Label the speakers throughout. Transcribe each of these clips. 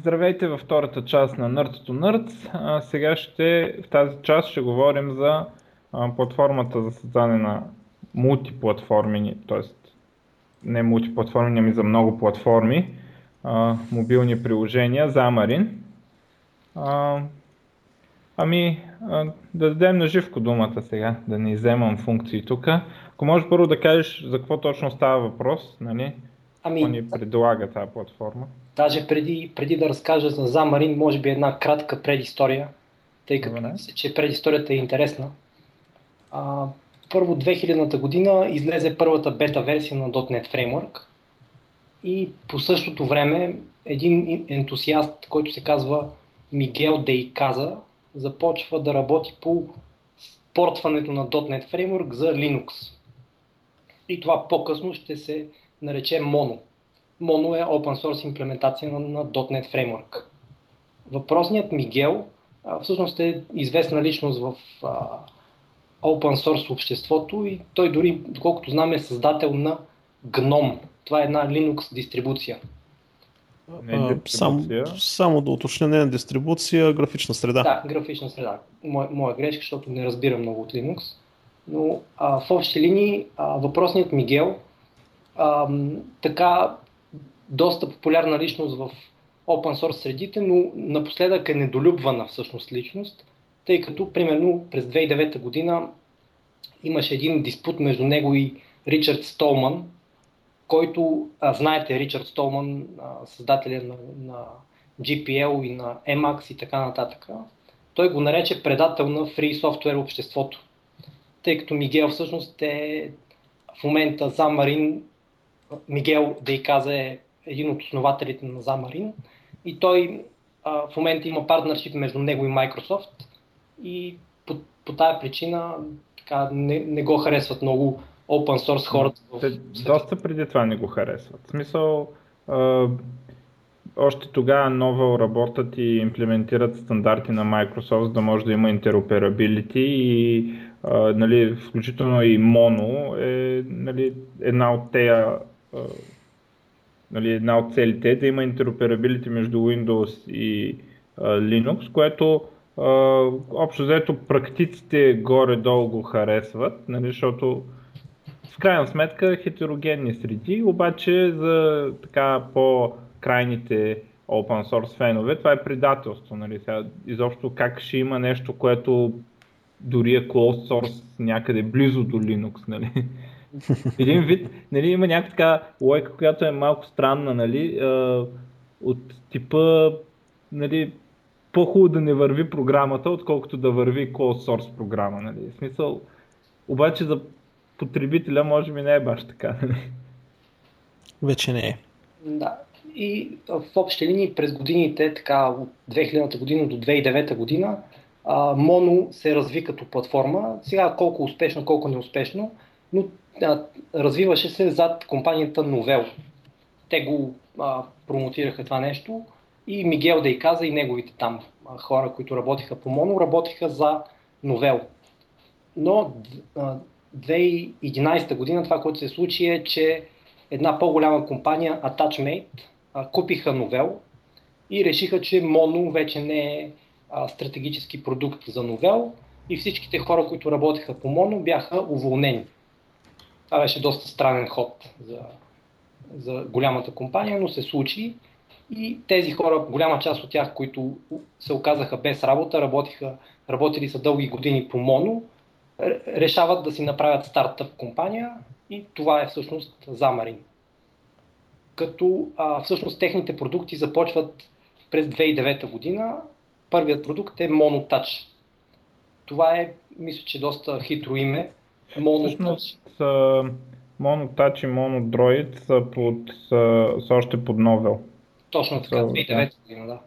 Speaker 1: Здравейте във втората част на Nerds to Nerds. А, сега ще, в тази част ще говорим за а, платформата за създаване на мултиплатформени, т.е. не мултиплатформени, ами за много платформи, а, мобилни приложения, Xamarin. А, ами, а, да дадем на живко думата сега, да не иземам функции тук. Ако можеш първо да кажеш за какво точно става въпрос, нали?
Speaker 2: Ами,
Speaker 1: ни предлага тази платформа?
Speaker 2: даже преди, преди да разкажа за Xamarin, може би една кратка предистория, тъй като мисля, че предисторията е интересна. А, първо 2000-та година излезе първата бета версия на .NET Framework и по същото време един ентусиаст, който се казва Мигел Дей Каза, започва да работи по портването на .NET Framework за Linux. И това по-късно ще се нарече Mono. Mono е open source имплементация на, на .NET Framework. Въпросният Мигел а, всъщност е известна личност в а, open source обществото и той дори, доколкото знам, е създател на GNOME. Това е една Linux дистрибуция.
Speaker 1: Не
Speaker 3: само,
Speaker 1: дистрибуция.
Speaker 3: само да уточня, не на дистрибуция, графична среда.
Speaker 2: Да, графична среда. Моя, моя грешка, защото не разбирам много от Linux. Но а, в общи линии а, въпросният Мигел а, така доста популярна личност в open source средите, но напоследък е недолюбвана всъщност личност, тъй като примерно през 2009 година имаше един диспут между него и Ричард Столман, който, а, знаете, Ричард Столман, а, създателя на, на GPL и на Emacs и така нататък, той го нарече предател на Free Software обществото. Тъй като Мигел всъщност е в момента Xamarin, Мигел да и каза е един от основателите на Xamarin и той а, в момента има партнершип между него и Microsoft. И по, по тая причина така, не, не го харесват много open source хората в
Speaker 1: Те доста преди това не го харесват. В смисъл, а, още тогава Novel работят и имплементират стандарти на Microsoft, за да може да има интероперабилити и а, нали, включително и Mono е нали, една от тея а, нали, една от целите е да има интероперабилити между Windows и а, Linux, което а, общо взето практиците горе-долу го харесват, нали, защото в крайна сметка хетерогенни среди, обаче за така по-крайните open source фенове това е предателство. Нали? Сега, изобщо как ще има нещо, което дори е closed source някъде близо до Linux. Нали? Един вид, нали, има някаква така лойка, която е малко странна, нали, а, от типа, нали, по-хубаво да не върви програмата, отколкото да върви closed source програма. Нали. В смисъл, обаче за потребителя може би не е баш така. Нали.
Speaker 3: Вече не е.
Speaker 2: Да. И в общи линии през годините, така от 2000 година до 2009 година, Mono се разви като платформа. Сега колко успешно, колко неуспешно, но а, развиваше се зад компанията Novell. Те го а, промотираха това нещо и Мигел да и каза и неговите там а, хора, които работиха по Mono, работиха за Novell. Но а, 2011 година това, което се случи е, че една по-голяма компания, Attachmate, а, купиха Novell и решиха, че Mono вече не е а, стратегически продукт за Novell и всичките хора, които работеха по Mono, бяха уволнени. Това беше доста странен ход за, за голямата компания, но се случи и тези хора, голяма част от тях, които се оказаха без работа, работиха, работили са дълги години по р- решават да си направят стартъп компания и това е всъщност Xamarin. Като а, всъщност техните продукти започват през 2009 година. Първият продукт е MonoTouch. Това е, мисля, че доста хитро име.
Speaker 1: Всъщност, а, MonoTouch и MonoDroid са, под, са, са още под Novel.
Speaker 2: Точно така,
Speaker 1: Да,
Speaker 2: 2009 година, да.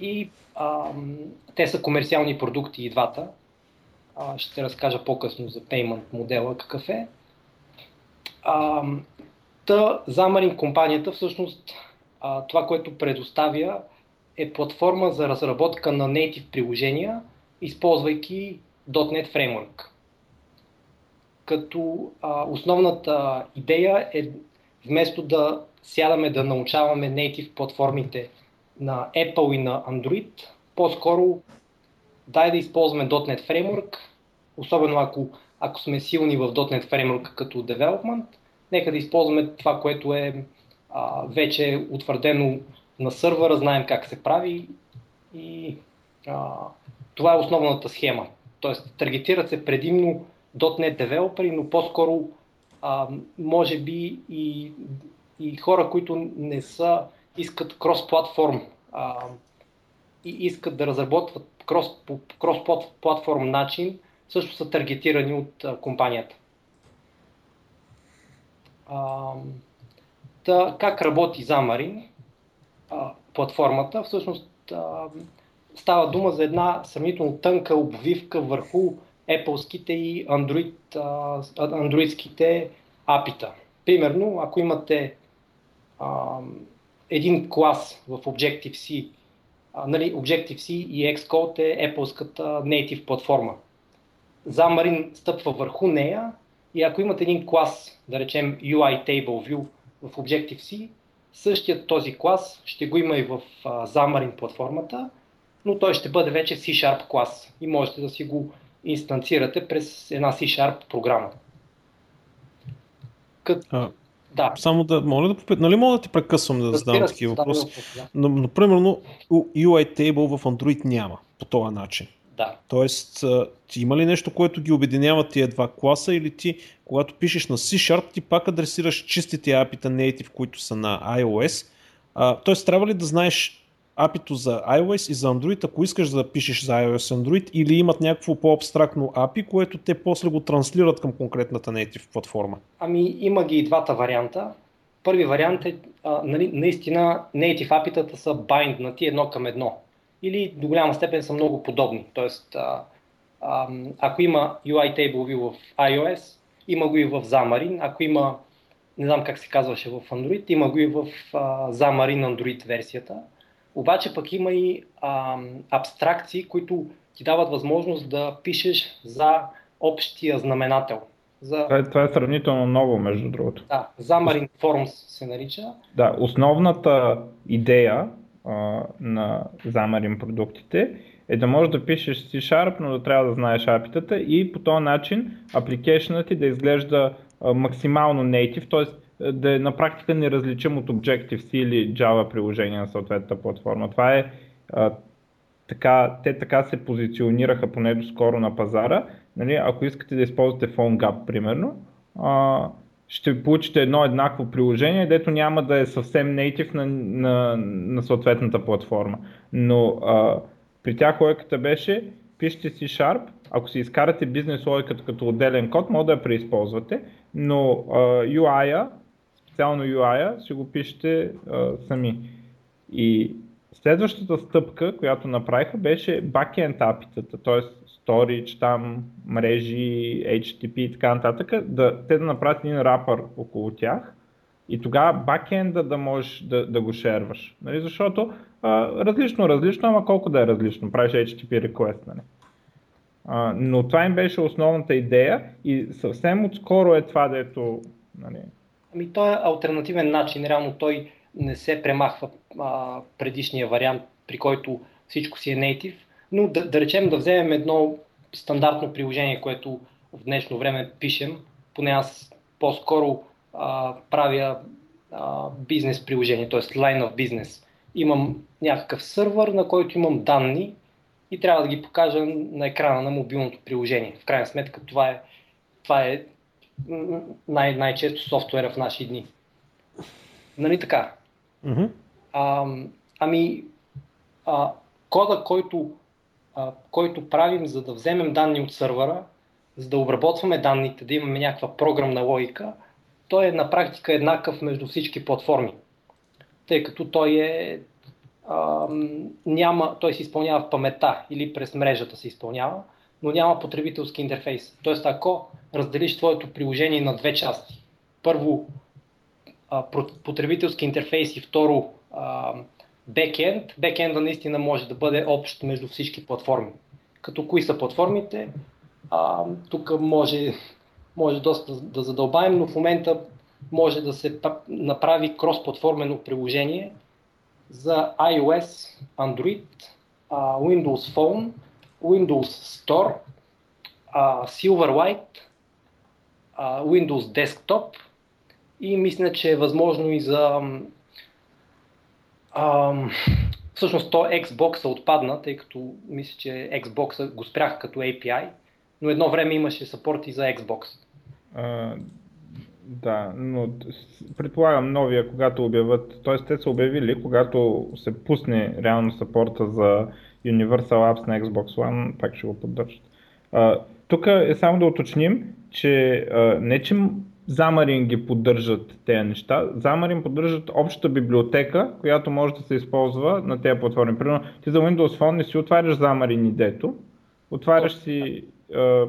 Speaker 2: И ам, те са комерциални продукти и двата. А, ще разкажа по-късно за payment модела какъв е. Ам, та Xamarin компанията всъщност а, това, което предоставя е платформа за разработка на native приложения, използвайки .NET Framework. Като а, основната идея е вместо да сядаме да научаваме native платформите на Apple и на Android, по-скоро дай да използваме .NET Framework, особено ако, ако сме силни в .NET Framework като development, нека да използваме това, което е а, вече утвърдено на сървъра, знаем как се прави и а, това е основната схема. Тоест, таргетират се предимно .NET девелопери, но по-скоро а, може би и, и хора, които не са, искат крос-платформ а, и искат да разработват крос, по крос-платформ начин, също са таргетирани от а, компанията. А, да, как работи Xamarin, а, платформата? Всъщност а, става дума за една сравнително тънка обвивка върху Apple-ските и Android, андроидските апита. Примерно, ако имате а, един клас в Objective-C, а, нали, Objective-C и Xcode е Apple-ската native платформа. Xamarin стъпва върху нея и ако имате един клас, да речем UI Table View в Objective-C, същият този клас ще го има и в а, Xamarin платформата, но той ще бъде вече C-Sharp клас и можете да си го инстанцирате през една C-Sharp програма.
Speaker 3: Кът... А, да. Само да, моля да попит, нали мога да ти прекъсвам да задавам такива въпроси, да. но, но примерно UI Table в Android няма по този начин.
Speaker 2: Да.
Speaker 3: Тоест, ти има ли нещо, което ги обединява тия два класа или ти, когато пишеш на C-Sharp, ти пак адресираш чистите апита native, които са на iOS. А, тоест, трябва ли да знаеш апито за iOS и за Android, ако искаш да пишеш за iOS Android, или имат някакво по-абстрактно API, което те после го транслират към конкретната native платформа?
Speaker 2: Ами има ги и двата варианта. Първи вариант е, а, нали, наистина native API-тата са байднати едно към едно. Или до голяма степен са много подобни. Тоест, а, а, ако има UI Table в iOS, има го и в Xamarin. Ако има, не знам как се казваше в Android, има го и в а, Xamarin Android версията. Обаче пък има и а, абстракции, които ти дават възможност да пишеш за общия знаменател.
Speaker 1: За... Това, е, това е сравнително ново, между другото.
Speaker 2: Да, Xamarin Forms се нарича.
Speaker 1: Да, основната идея а, на Xamarin продуктите е да можеш да пишеш C-Sharp, но да трябва да знаеш апитата и по този начин апликейшнът ти да изглежда а, максимално native, т.е да е на практика неразличим от Objective-C или Java приложение на съответната платформа. Това е а, така, те така се позиционираха поне до скоро на пазара. Нали, ако искате да използвате PhoneGap, примерно, а, ще получите едно еднакво приложение, дето няма да е съвсем native на, на, на съответната платформа. Но а, при тях логиката беше, пишете C-Sharp, ако си изкарате бизнес логиката като отделен код, може да я преизползвате, но UI-а специално UI-а, си го пишете а, сами. И следващата стъпка, която направиха, беше backend апитата, т.е. storage, там, мрежи, HTTP и така нататък, да, те да направят един рапър около тях и тогава бакенда да можеш да, да го шерваш. Нали? Защото а, различно, различно, ама колко да е различно, правиш HTTP request. Нали? А, но това им беше основната идея и съвсем отскоро е това, дето нали,
Speaker 2: Ами той е альтернативен начин. Реално той не се премахва а, предишния вариант, при който всичко си е native. Но да, да речем да вземем едно стандартно приложение, което в днешно време пишем, поне аз по-скоро а, правя а, бизнес приложение, т.е. line of business. Имам някакъв сървър, на който имам данни и трябва да ги покажа на екрана на мобилното приложение. В крайна сметка това е, това е най- най-често софтуера в наши дни. Нали така?
Speaker 3: Mm-hmm.
Speaker 2: А, ами, а, кода, който, а, който правим, за да вземем данни от сървъра, за да обработваме данните, да имаме някаква програмна логика, той е на практика еднакъв между всички платформи. Тъй като той е а, няма, той се изпълнява в памета или през мрежата се изпълнява, но няма потребителски интерфейс. Тоест, ако разделиш твоето приложение на две части, първо потребителски интерфейс и второ бекенд, бекенда наистина може да бъде общ между всички платформи. Като кои са платформите, тук може, може доста да задълбаем, но в момента може да се направи кросплатформено приложение, за iOS, Android, Windows Phone, Windows Store, Silverlight, Windows Desktop и мисля, че е възможно и за ам, всъщност то Xbox отпадна, тъй като мисля, че Xbox го спрях като API, но едно време имаше сапорт и за Xbox.
Speaker 1: А, да, но предполагам новия, когато обявят, т.е. те са обявили, когато се пусне реално сапорта за Universal Apps на Xbox One, пак ще го поддържат. Тук е само да уточним, че а, не че Xamarin ги поддържат тези неща. Xamarin поддържат общата библиотека, която може да се използва на тези платформи. Примерно, ти за Windows Phone не си отваряш Xamarin идето, отваряш си,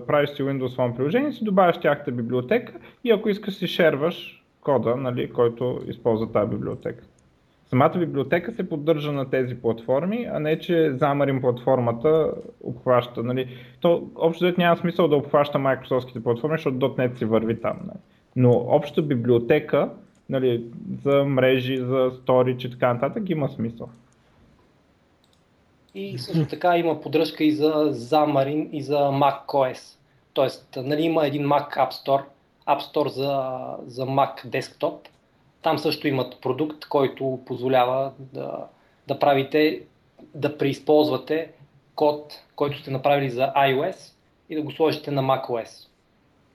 Speaker 1: правиш си Windows Phone приложение, си добавяш тяхната библиотека и ако искаш си шерваш кода, нали, който използва тази библиотека. Самата библиотека се поддържа на тези платформи, а не че Xamarin платформата обхваща. Нали. То общо няма смисъл да обхваща Microsoftските платформи, защото .NET си върви там. Нали. Но обща библиотека нали, за мрежи, за сторич и така нататък има смисъл.
Speaker 2: И също така има поддръжка и за Xamarin и за macOS. Тоест, нали, има един Mac App Store, App Store за, за Mac Desktop. Там също имат продукт, който позволява да, да правите, да преизползвате код, който сте направили за iOS и да го сложите на macOS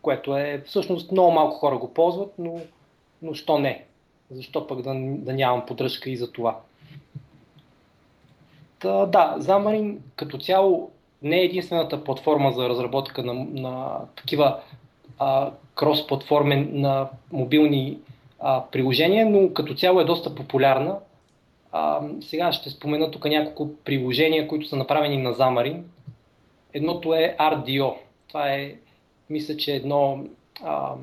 Speaker 2: което е всъщност много малко хора го ползват, но, но що не? Защо пък да, да нямам поддръжка и за това? Та, да, Xamarin като цяло не е единствената платформа за разработка на, на такива крос-платформен на мобилни а, приложения, но като цяло е доста популярна. А, сега ще спомена тук няколко приложения, които са направени на Xamarin. Едното е RDO. Това е мисля, че едно а,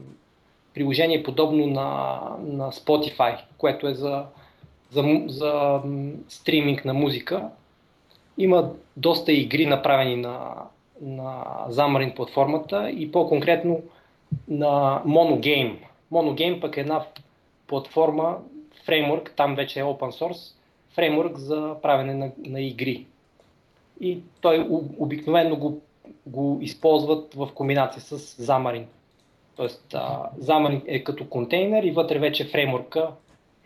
Speaker 2: приложение подобно на, на Spotify, което е за, за, за стриминг на музика. Има доста игри направени на, на Xamarin платформата и по-конкретно на Monogame. Monogame пък е една платформа, фреймворк, там вече е open source, фреймворк за правене на, на игри. И той обикновено го го използват в комбинация с Xamarin. Тоест Xamarin е като контейнер и вътре вече фреймворка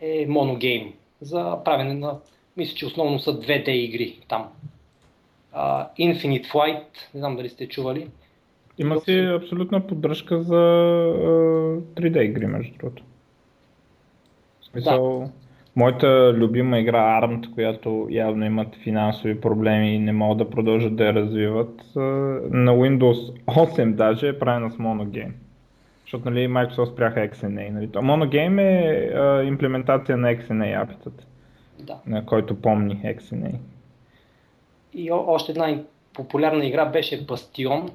Speaker 2: е моногейм за правене на, мисля, че основно са 2D игри там. Uh, Infinite Flight, не знам дали сте чували.
Speaker 1: Има си абсолютна поддръжка за uh, 3D игри, между другото. Да. Моята любима игра ARMT, която явно имат финансови проблеми и не могат да продължат да я развиват, на Windows 8 даже е правена с Monogame. Защото нали, Microsoft спряха XNA. Нали. Monogame е а, имплементация на XNA апитата, да. на който помни XNA.
Speaker 2: И още една популярна игра беше Bastion.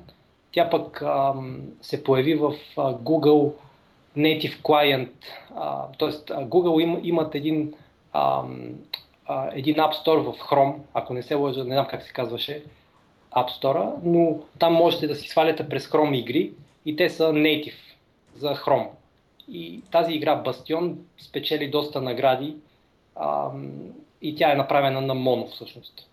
Speaker 2: Тя пък ам, се появи в а, Google native client, т.е. Google им, имат един, а, а, един App Store в Chrome, ако не се лъжа, не знам как се казваше App Store, но там можете да си сваляте през Chrome игри и те са native за Chrome. И тази игра Bastion спечели доста награди а, и тя е направена на Mono всъщност.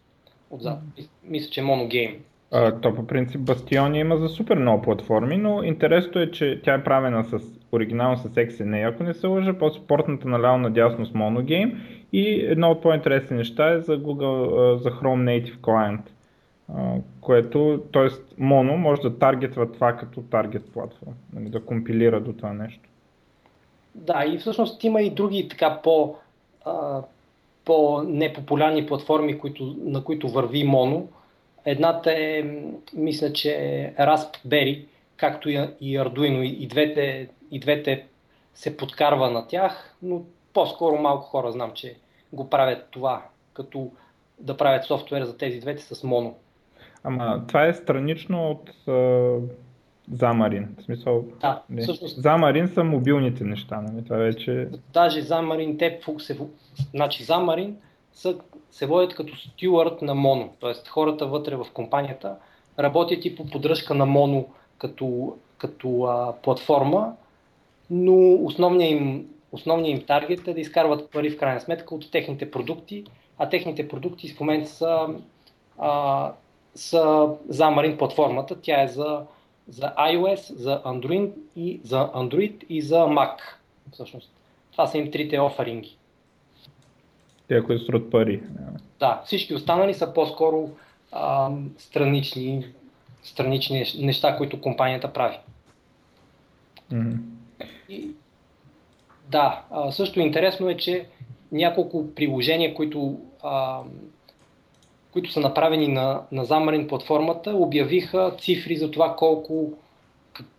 Speaker 2: Отзад. Мисля, че е Mono Game.
Speaker 1: А, то по принцип Бастион има за супер много платформи, но интересното е, че тя е правена с оригинално с XNA, ако не се лъжа, после портната наляво надясно с Monogame и едно от по-интересни неща е за Google, за Chrome Native Client, което, т.е. Mono може да таргетва това като таргет платформа, нали, да компилира до това нещо.
Speaker 2: Да, и всъщност има и други така по, по-непопулярни платформи, които, на които върви Mono. Едната е, мисля, че е Raspberry, както и Arduino. И двете и двете се подкарва на тях, но по-скоро малко хора знам, че го правят това, като да правят софтуер за тези двете с моно.
Speaker 1: Ама това е странично от uh, Xamarin. В смисъл,
Speaker 2: да, не. всъщност.
Speaker 1: Xamarin са мобилните неща, нали? Това вече...
Speaker 2: Даже Xamarin, те се, значи Xamarin са, се водят като стюарт на моно, т.е. хората вътре в компанията работят и по поддръжка на моно като, като а, платформа, но основният им, основният им таргет е да изкарват пари в крайна сметка от техните продукти, а техните продукти в момента са, а, са за Marine платформата. Тя е за, за iOS, за Android и за Android и за Mac. Всъщност. Това са им трите офаринги.
Speaker 1: Те, които струват пари.
Speaker 2: Да, всички останали са по-скоро а, странични, странични неща, които компанията прави.
Speaker 1: Mm-hmm.
Speaker 2: И, да, а, също интересно е, че няколко приложения, които, а, които са направени на, на Xamarin платформата, обявиха цифри за това колко,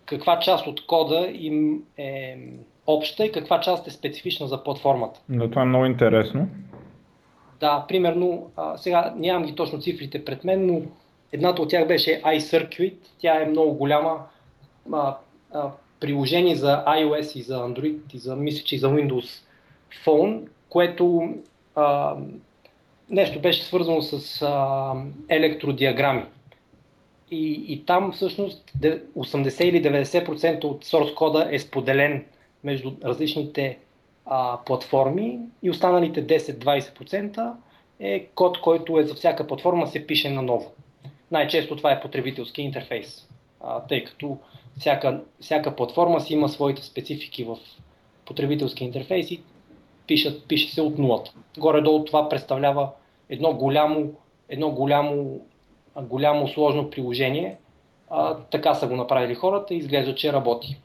Speaker 2: каква част от кода им е обща и каква част е специфична за платформата.
Speaker 1: Да, това е много интересно.
Speaker 2: Да, примерно, а, сега нямам ги точно цифрите пред мен, но едната от тях беше iCircuit. Тя е много голяма а, а, приложение за iOS и за Android и за, мисля, че и за Windows Phone, което а, нещо беше свързано с а, електродиаграми. И, и там всъщност 80 или 90% от source кода е споделен между различните а, платформи и останалите 10-20% е код, който е за всяка платформа се пише наново. Най-често това е потребителски интерфейс, а, тъй като всяка, всяка платформа си има своите специфики в потребителски интерфейс и пишат, пише се от нулата. Горе-долу това представлява едно голямо, едно голямо, голямо сложно приложение. А, така са го направили хората и изглежда, че работи.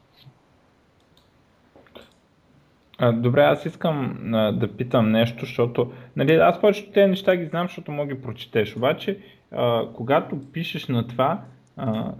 Speaker 1: Добре, аз искам а, да питам нещо, защото нали, аз повечето тези неща ги знам, защото мога ги прочетеш. Обаче, а, когато пишеш на това, а,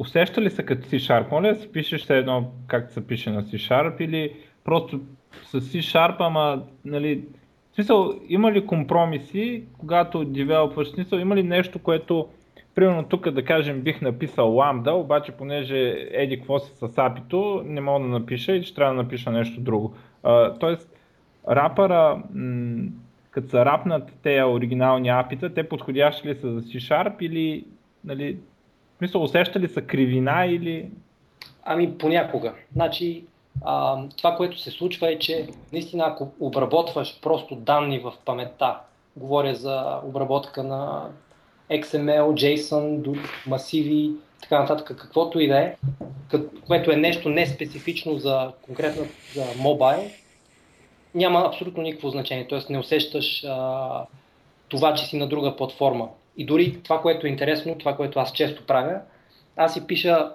Speaker 1: усеща ли се като C-Sharp? Моля да си пишеш едно как се пише на C-Sharp или просто с C-Sharp, ама нали, в смисъл, има ли компромиси, когато девелопваш смисъл, има ли нещо, което Примерно тук да кажем бих написал ламда, обаче понеже еди какво си с апито, не мога да напиша и ще трябва да напиша нещо друго. А, тоест, рапъра, м- като са рапнат тези оригинални апита, те подходящи ли са за C-Sharp или, нали, смисъл, усеща ли са кривина или...
Speaker 2: Ами понякога. Значи, а, това, което се случва е, че наистина ако обработваш просто данни в паметта, говоря за обработка на XML, JSON, масиви, така нататък, каквото и да е, което е нещо не специфично за конкретно за мобайл, няма абсолютно никакво значение. Тоест не усещаш а, това, че си на друга платформа. И дори това, което е интересно, това, което аз често правя, аз си пиша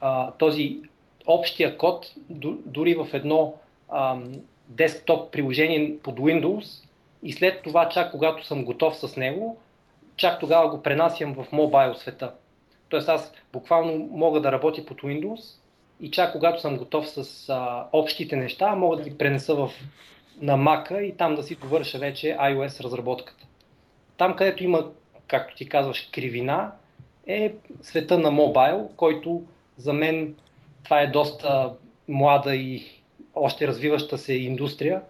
Speaker 2: а, този общия код дори в едно а, десктоп приложение под Windows и след това, чак когато съм готов с него, чак тогава го пренасям в мобайл света. Тоест аз буквално мога да работя под Windows и чак когато съм готов с а, общите неща, мога да ги пренеса в, на Mac и там да си довърша вече iOS разработката. Там, където има, както ти казваш, кривина, е света на мобайл, който за мен това е доста млада и още развиваща се индустрия.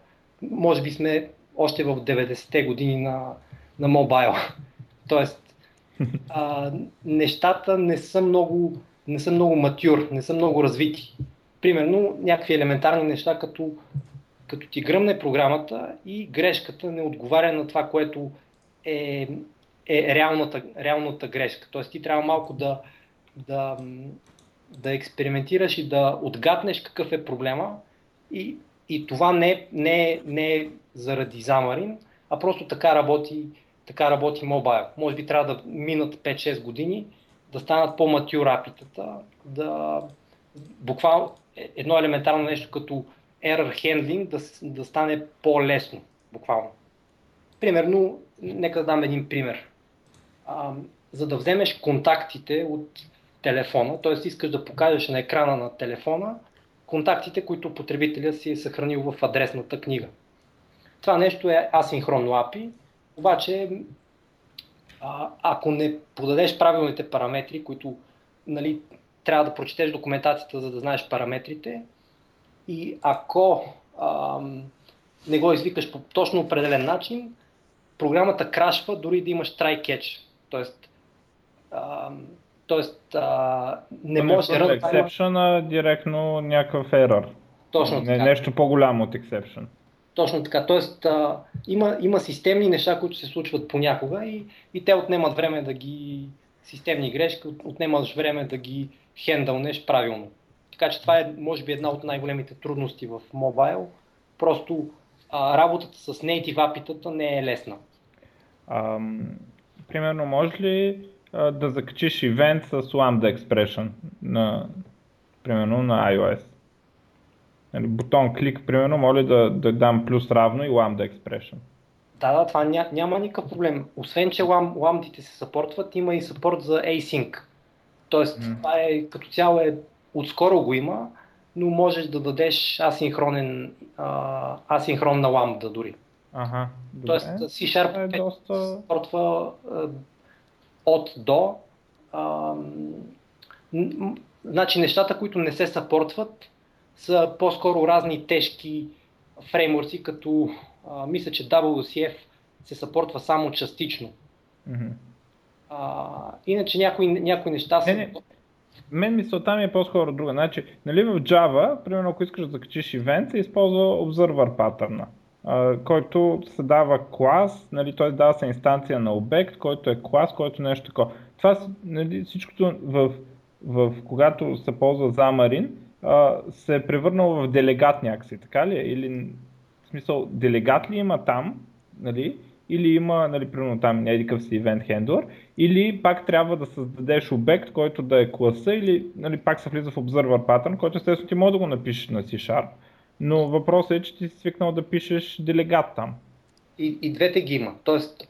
Speaker 2: Може би сме още в 90-те години на, на мобайл. Тоест, а, нещата не са много, не са много матюр, не са много развити. Примерно някакви елементарни неща, като, като ти гръмне програмата и грешката не отговаря на това, което е, е реалната, реалната грешка. Тоест ти трябва малко да, да, да експериментираш и да отгаднеш какъв е проблема и, и това не, не, не е заради замарин, а просто така работи така работи мобайл. Може би трябва да минат 5-6 години, да станат по-матюр апитата, да буквално е, едно елементарно нещо като error handling да, да стане по-лесно, буквално. Примерно, нека да дам един пример. А, за да вземеш контактите от телефона, т.е. искаш да покажеш на екрана на телефона контактите, които потребителя си е съхранил в адресната книга. Това нещо е асинхронно API, обаче, а, ако не подадеш правилните параметри, които нали, трябва да прочетеш документацията, за да знаеш параметрите, и ако а, не го извикаш по точно определен начин, програмата крашва дори да имаш try catch. Тоест, а, тоест а, не може
Speaker 1: да exception, директно някакъв error.
Speaker 2: Точно
Speaker 1: Не,
Speaker 2: така.
Speaker 1: нещо по-голямо от exception.
Speaker 2: Точно така. Тоест, а, има, има системни неща, които се случват понякога и, и те отнемат време да ги. Системни грешки, от- отнемаш време да ги хендълнеш правилно. Така че това е, може би, една от най-големите трудности в мобайл. Просто а, работата с native апитата не е лесна.
Speaker 1: Ам, примерно, може ли а, да закачиш ивент с Lambda Expression на, примерно, на iOS? Нали, бутон клик, примерно, моля да, да дам плюс равно и Lambda Expression.
Speaker 2: Да, да, това ня, няма никакъв проблем. Освен, че лам, ламдите се съпортват, има и съпорт за async. Тоест,
Speaker 1: Мгм.
Speaker 2: това е като цяло е, отскоро го има, но можеш да дадеш асинхронен, а, асинхронна ламда дори.
Speaker 1: Ага, добре.
Speaker 2: Тоест, C-Sharp
Speaker 1: Това е
Speaker 2: пет
Speaker 1: доста...
Speaker 2: съпортва а, от до. А, значи нещата, които не се съпортват, са по-скоро разни тежки фреймворци, като а, мисля, че WCF се съпортва само частично.
Speaker 1: Мгм.
Speaker 2: А, иначе някои, някои неща са...
Speaker 1: Не, не. Мен мисълта ми е по-скоро друга. Значи, нали в Java, примерно ако искаш да закачиш ивент, се използва observer патърна, който се дава клас, нали, т.е. дава се инстанция на обект, който е клас, който е нещо такова. Това нали, всичкото в, в, когато се ползва Xamarin, се е превърнало в делегат някакси, така ли? е? Или в смисъл, делегат ли има там, нали? Или има, нали, примерно там някакъв си event handler, или пак трябва да създадеш обект, който да е класа, или нали, пак се влиза в observer pattern, който естествено ти може да го напишеш на C-Sharp, но въпросът е, че ти си свикнал да пишеш делегат там.
Speaker 2: И, и двете ги има. Тоест,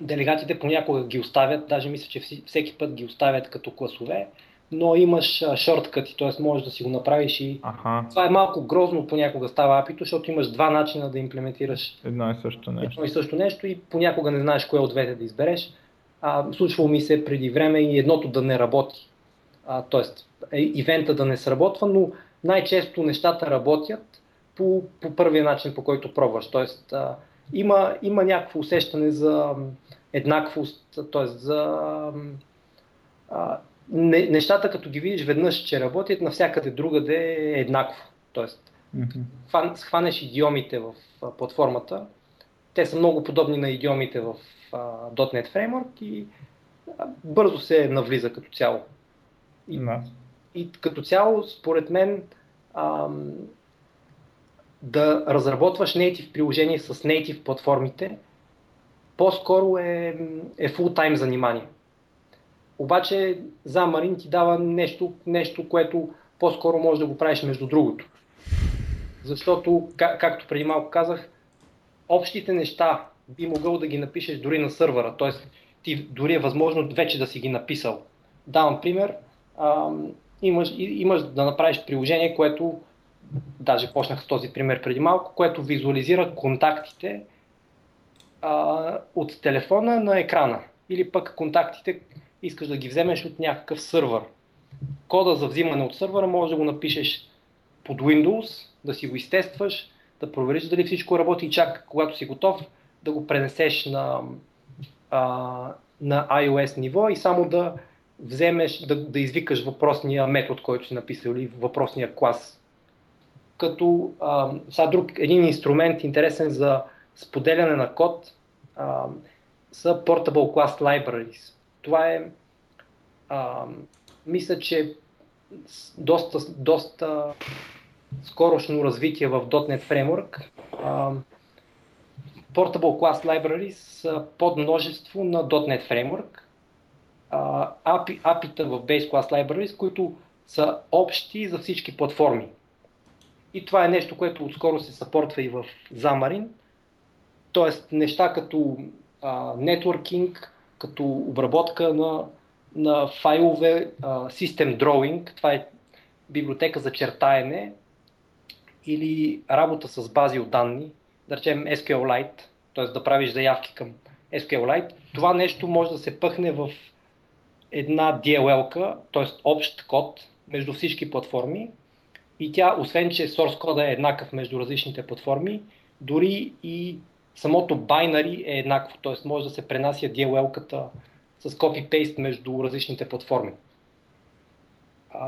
Speaker 2: делегатите понякога ги оставят, даже мисля, че всеки път ги оставят като класове, но имаш шорткъти, т.е. можеш да си го направиш и
Speaker 1: Аха,
Speaker 2: това е малко грозно понякога става апито, защото имаш два начина да имплементираш
Speaker 1: едно и също нещо.
Speaker 2: едно и също нещо и понякога не знаеш кое от двете да избереш. А, случвало ми се преди време и едното да не работи. А, тоест, е, ивента да не сработва, но най-често нещата работят по, по първия начин, по който пробваш. Тоест, а, има, има някакво усещане за еднаквост, т.е. за а, не, нещата, като ги видиш веднъж, че работят, навсякъде другаде е еднакво. Тоест, хван- схванеш идиомите в а, платформата, те са много подобни на идиомите в а, .NET Framework и а, бързо се навлиза като цяло. И, и като цяло, според мен, ам, да разработваш native приложение с native платформите, по-скоро е, е full-time занимание. Обаче Xamarin ти дава нещо, нещо, което по-скоро можеш да го правиш между другото. Защото, как, както преди малко казах, общите неща би могъл да ги напишеш дори на сървъра, т.е. ти дори е възможно вече да си ги написал. Давам пример, имаш, имаш да направиш приложение, което, даже почнах с този пример преди малко, което визуализира контактите а, от телефона на екрана. Или пък контактите искаш да ги вземеш от някакъв сървър. Кода за взимане от сървъра може да го напишеш под Windows, да си го изтестваш, да провериш дали всичко работи и чак когато си готов да го пренесеш на, а, на iOS ниво и само да вземеш, да, да извикаш въпросния метод, който си написал или въпросния клас. Като а, сега друг един инструмент интересен за споделяне на код а, са Portable Class Libraries. Това е а, мисля, че доста, доста скорошно развитие в .NET Framework. А, Portable Class Libraries са под множество на .NET Framework. А, API, API-та в Base Class Libraries, които са общи за всички платформи. И това е нещо, което отскоро се съпортва и в Xamarin. Тоест неща като networking, като обработка на, на файлове, а, System Drawing, това е библиотека за чертаене, или работа с бази от данни, да речем SQLite, т.е. да правиш заявки към SQLite, това нещо може да се пъхне в една DLL-ка, т.е. общ код между всички платформи и тя, освен че source кода е еднакъв между различните платформи, дори и самото binary е еднакво, т.е. може да се пренася DLL-ката с copy-paste между различните платформи.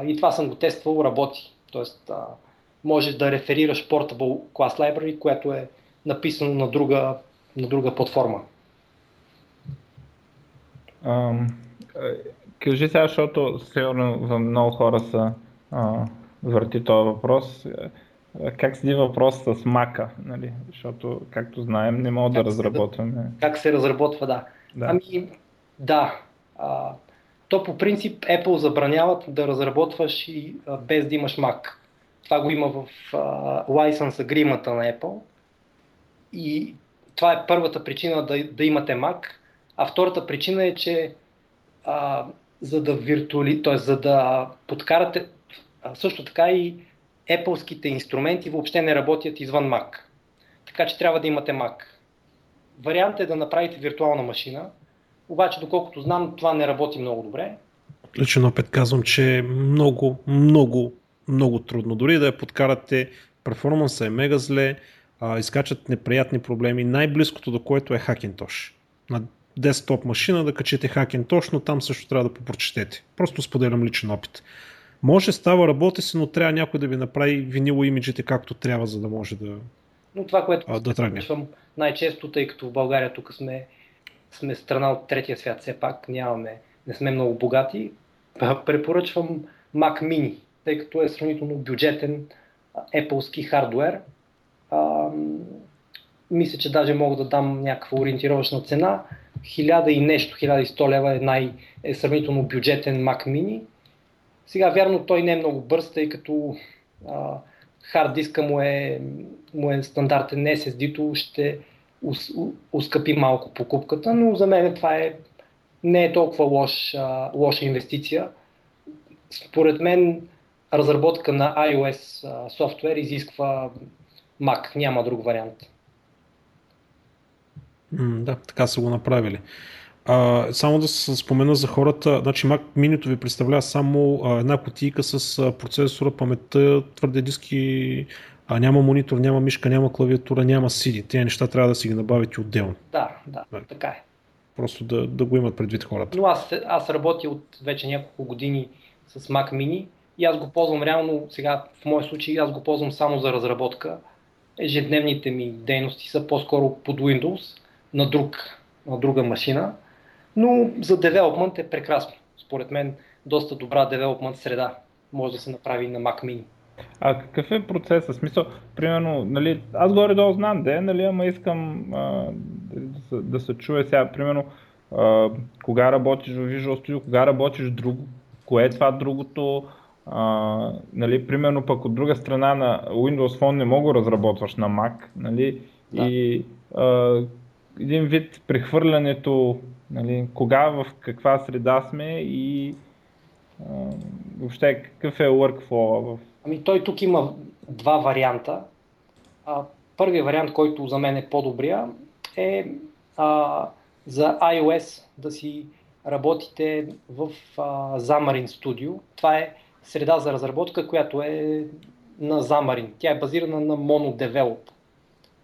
Speaker 2: И това съм го тествал, работи. А, можеш да реферираш Portable Class Library, което е написано на друга, на друга платформа.
Speaker 1: Um, кажи сега, защото сигурно в много хора са а, върти този въпрос. Как седи въпрос с мака, нали? защото, както знаем, не мога как да разработваме.
Speaker 2: Как се разработва, да. да. Ами, да. А, то по принцип Apple забраняват да разработваш и а, без да имаш Mac. Това го има в а, license agreement на Apple. И това е първата причина да, да имате Mac. А втората причина е, че а, за да виртуали, т.е. за да подкарате също така и Apple-ските инструменти въобще не работят извън Mac. Така че трябва да имате Mac. Вариант е да направите виртуална машина, обаче доколкото знам, това не работи много добре.
Speaker 3: Личен опит казвам, че е много, много, много трудно. Дори да я подкарате, перформанса е мега зле, а, изкачат неприятни проблеми. Най-близкото до което е Hackintosh. На десктоп машина да качите Hackintosh, но там също трябва да попрочетете. Просто споделям личен опит. Може, става, работи се, но трябва някой да ви направи винило имиджите както трябва, за да може да.
Speaker 2: Но това, което а, да тръгне. най-често, тъй като в България тук сме, сме страна от третия свят, все пак нямаме, не сме много богати, препоръчвам Mac Mini, тъй като е сравнително бюджетен Apple-ски хардвер. Мисля, че даже мога да дам някаква ориентировъчна цена. 1000 и нещо, 1100 лева е, най, е сравнително бюджетен Mac Mini сега, вярно, той не е много бърз, тъй като а, хард диска му е, му е стандартен SSD-то, ще ус, ускъпи малко покупката, но за мен това е, не е толкова лош, а, лоша инвестиция. Според мен разработка на iOS софтуер изисква Mac, няма друг вариант.
Speaker 3: Да, така са го направили. А, само да се спомена за хората, значи Mac Mini ви представлява само а, една кутийка с а, процесора, паметта, твърде диски, а, няма монитор, няма мишка, няма клавиатура, няма CD. Тези неща трябва да си ги набавите отделно.
Speaker 2: Да, да, да. така е.
Speaker 3: Просто да, да го имат предвид хората.
Speaker 2: Но аз, аз работя от вече няколко години с Mac Mini и аз го ползвам реално, сега в моя случай аз го ползвам само за разработка. Ежедневните ми дейности са по-скоро под Windows на, друг, на друга машина но за девелопмент е прекрасно. Според мен доста добра девелопмент среда може да се направи на Mac Mini.
Speaker 1: А какъв е процесът? Смисъл, примерно, нали, аз горе-долу знам де, нали, ама искам а, да, да се чуе сега, примерно, а, кога работиш в Visual Studio, кога работиш друго, кое е това другото, а, нали, примерно пък от друга страна на Windows Phone не мога да разработваш на Mac, нали, да. и а, един вид прехвърлянето Нали, кога, в каква среда сме и а, въобще какъв е workflow в...
Speaker 2: Ами той тук има два варианта. А, първият вариант, който за мен е по-добрия, е а, за iOS да си работите в а, Xamarin Studio. Това е среда за разработка, която е на Xamarin. Тя е базирана на MonoDevelop.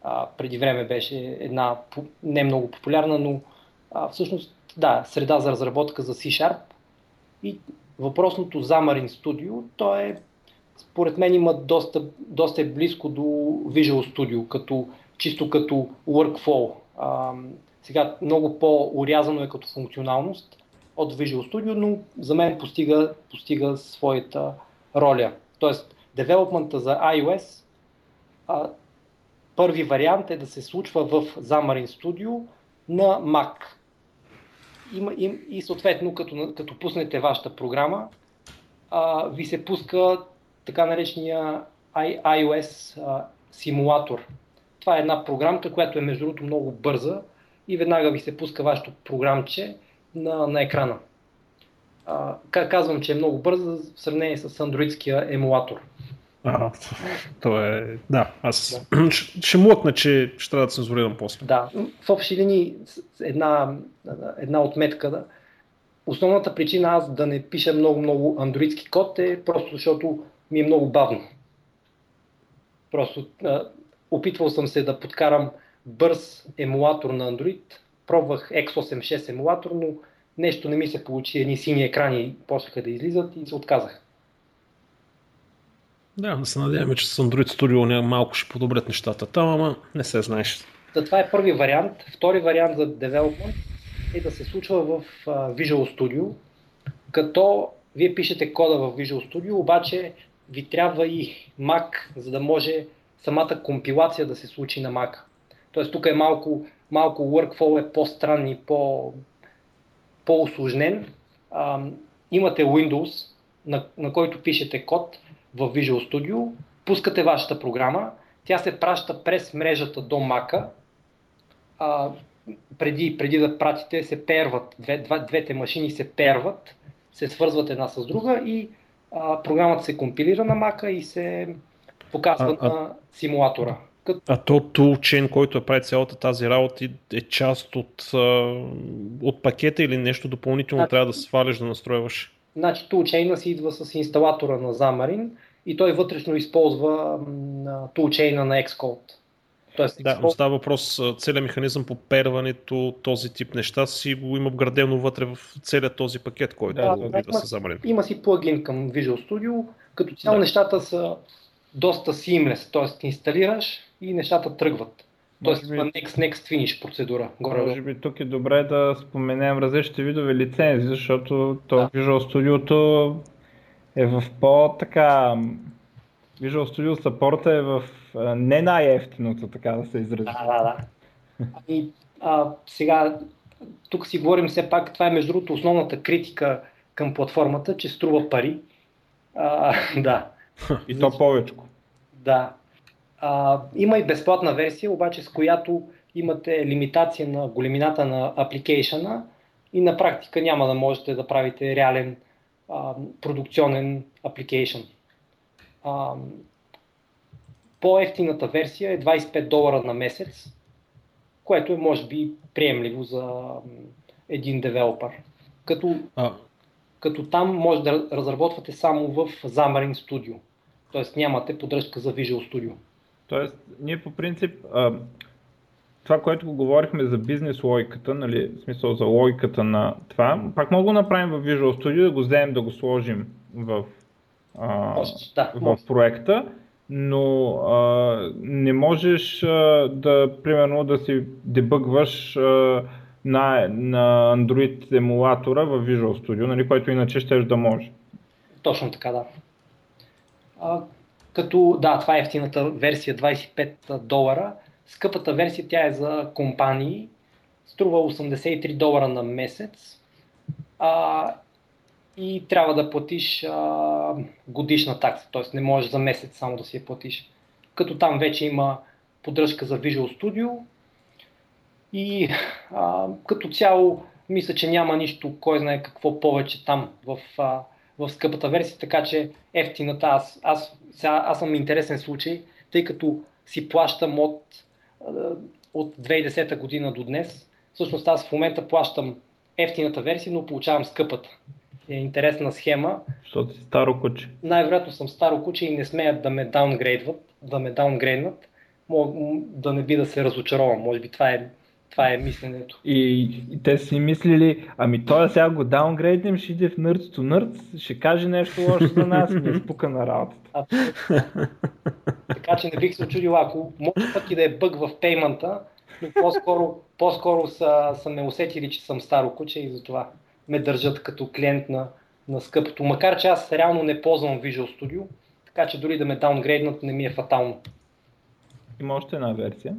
Speaker 2: А, преди време беше една не много популярна, но а, всъщност, да, среда за разработка за C-Sharp и въпросното Xamarin Studio, то е, според мен има доста, доста е близко до Visual Studio, като, чисто като workflow. А, сега много по-урязано е като функционалност от Visual Studio, но за мен постига, постига своята роля. Тоест, девелопмента за iOS, а, първи вариант е да се случва в Xamarin Studio на Mac има, им, и съответно, като, като пуснете вашата програма, а, ви се пуска така наречения iOS а, симулатор. Това е една програмка, която е между другото много бърза и веднага ви се пуска вашето програмче на, на екрана. А, казвам, че е много бърза в сравнение с андроидския емулатор.
Speaker 3: А, то е... Да, аз да. ще млъкна, че ще трябва да цензурирам после.
Speaker 2: Да, в общи линии една, една отметка. Да. Основната причина аз да не пиша много-много андроидски код е просто защото ми е много бавно. Просто а, опитвал съм се да подкарам бърз емулатор на Android, пробвах X86 емулатор, но нещо не ми се получи, едни сини екрани почнаха да излизат и се отказах.
Speaker 3: Да, да се надяваме, че с Android Studio малко ще подобрят нещата там, ама не се знаеш.
Speaker 2: Да, това е първи вариант. Втори вариант за development е да се случва в Visual Studio, като вие пишете кода в Visual Studio, обаче ви трябва и Mac, за да може самата компилация да се случи на Mac. Тоест тук е малко, малко workflow е по-странен и по, по-усложнен. А, имате Windows, на, на който пишете код в Visual Studio, пускате вашата програма, тя се праща през мрежата до Mac, а, преди, преди да пратите се перват, две, два, двете машини се перват, се свързват една с друга и а, програмата се компилира на Mac и се показва а, на симулатора.
Speaker 3: А то toolchain, който е прави цялата тази работа е част от, от пакета или нещо допълнително значи, трябва да сваляш да настройваш?
Speaker 2: Значи toolchain си идва с инсталатора на Xamarin и той вътрешно използва toolchain на Xcode.
Speaker 3: Тоест, да, но става въпрос, целият механизъм по перването, този тип неща си го има вградено вътре в целият този пакет, който да, да, да се замарин.
Speaker 2: Има си плагин към Visual Studio, като цяло да. нещата са доста seamless, т.е. инсталираш и нещата тръгват. Тоест би, next, next finish процедура.
Speaker 1: Горе може би тук е добре да споменем различните видове лицензи, защото то да. Visual Studio е в по-така Visual Studio Support е в не най-ефтиното, така да се изрази.
Speaker 2: Да, да, да. Ами, а, сега, тук си говорим все пак, това е между другото основната критика към платформата, че струва пари. А, да.
Speaker 1: И то повече.
Speaker 2: Да. А, има и безплатна версия, обаче с която имате лимитация на големината на апликейшена и на практика няма да можете да правите реален а, продукционен апликейшн. По-ефтината версия е 25 долара на месец, което е може би приемливо за един девелопър. Като, а. като там може да разработвате само в Xamarin Studio. Тоест нямате поддръжка за Visual Studio.
Speaker 1: Тоест, ние по принцип, а, това, което го говорихме за бизнес логиката, нали, в смисъл за логиката на това, пак мога да направим в Visual Studio, да го вземем да го сложим в, а, да, в проекта но а, не можеш а, да, примерно, да си дебъгваш а, на, на Android емулатора в Visual Studio, нали, който иначе ще да може.
Speaker 2: Точно така, да. А, като, да, това е ефтината версия 25 долара. Скъпата версия, тя е за компании, струва 83 долара на месец. А, и трябва да платиш а, годишна такса, т.е. не можеш за месец само да си я платиш. Като там вече има поддръжка за Visual Studio и а, като цяло мисля, че няма нищо, кой знае какво повече там в, а, в скъпата версия, така че ефтината, аз, аз, сега, аз съм интересен случай, тъй като си плащам от, от 2010 година до днес. Всъщност аз в момента плащам ефтината версия, но получавам скъпата е интересна схема.
Speaker 1: Защото си старо куче.
Speaker 2: Най-вероятно съм старо куче и не смеят да ме даунгрейдват, да ме даунгрейднат, да не би да се разочаровам. Може би това е, това е мисленето.
Speaker 1: И, и те си мислили, ами той сега го даунгрейднем, ще иде в to Nerds, ще каже нещо лошо за нас, ми е спука на работата.
Speaker 2: така че не бих се очудил, ако може пък и да е бъг в пеймента, но по-скоро, по-скоро са, са ме усетили, че съм старо куче и затова ме държат като клиент на, на скъпото. Макар че аз реално не ползвам Visual Studio, така че дори да ме даунгрейднат не ми е фатално.
Speaker 1: Има още една версия.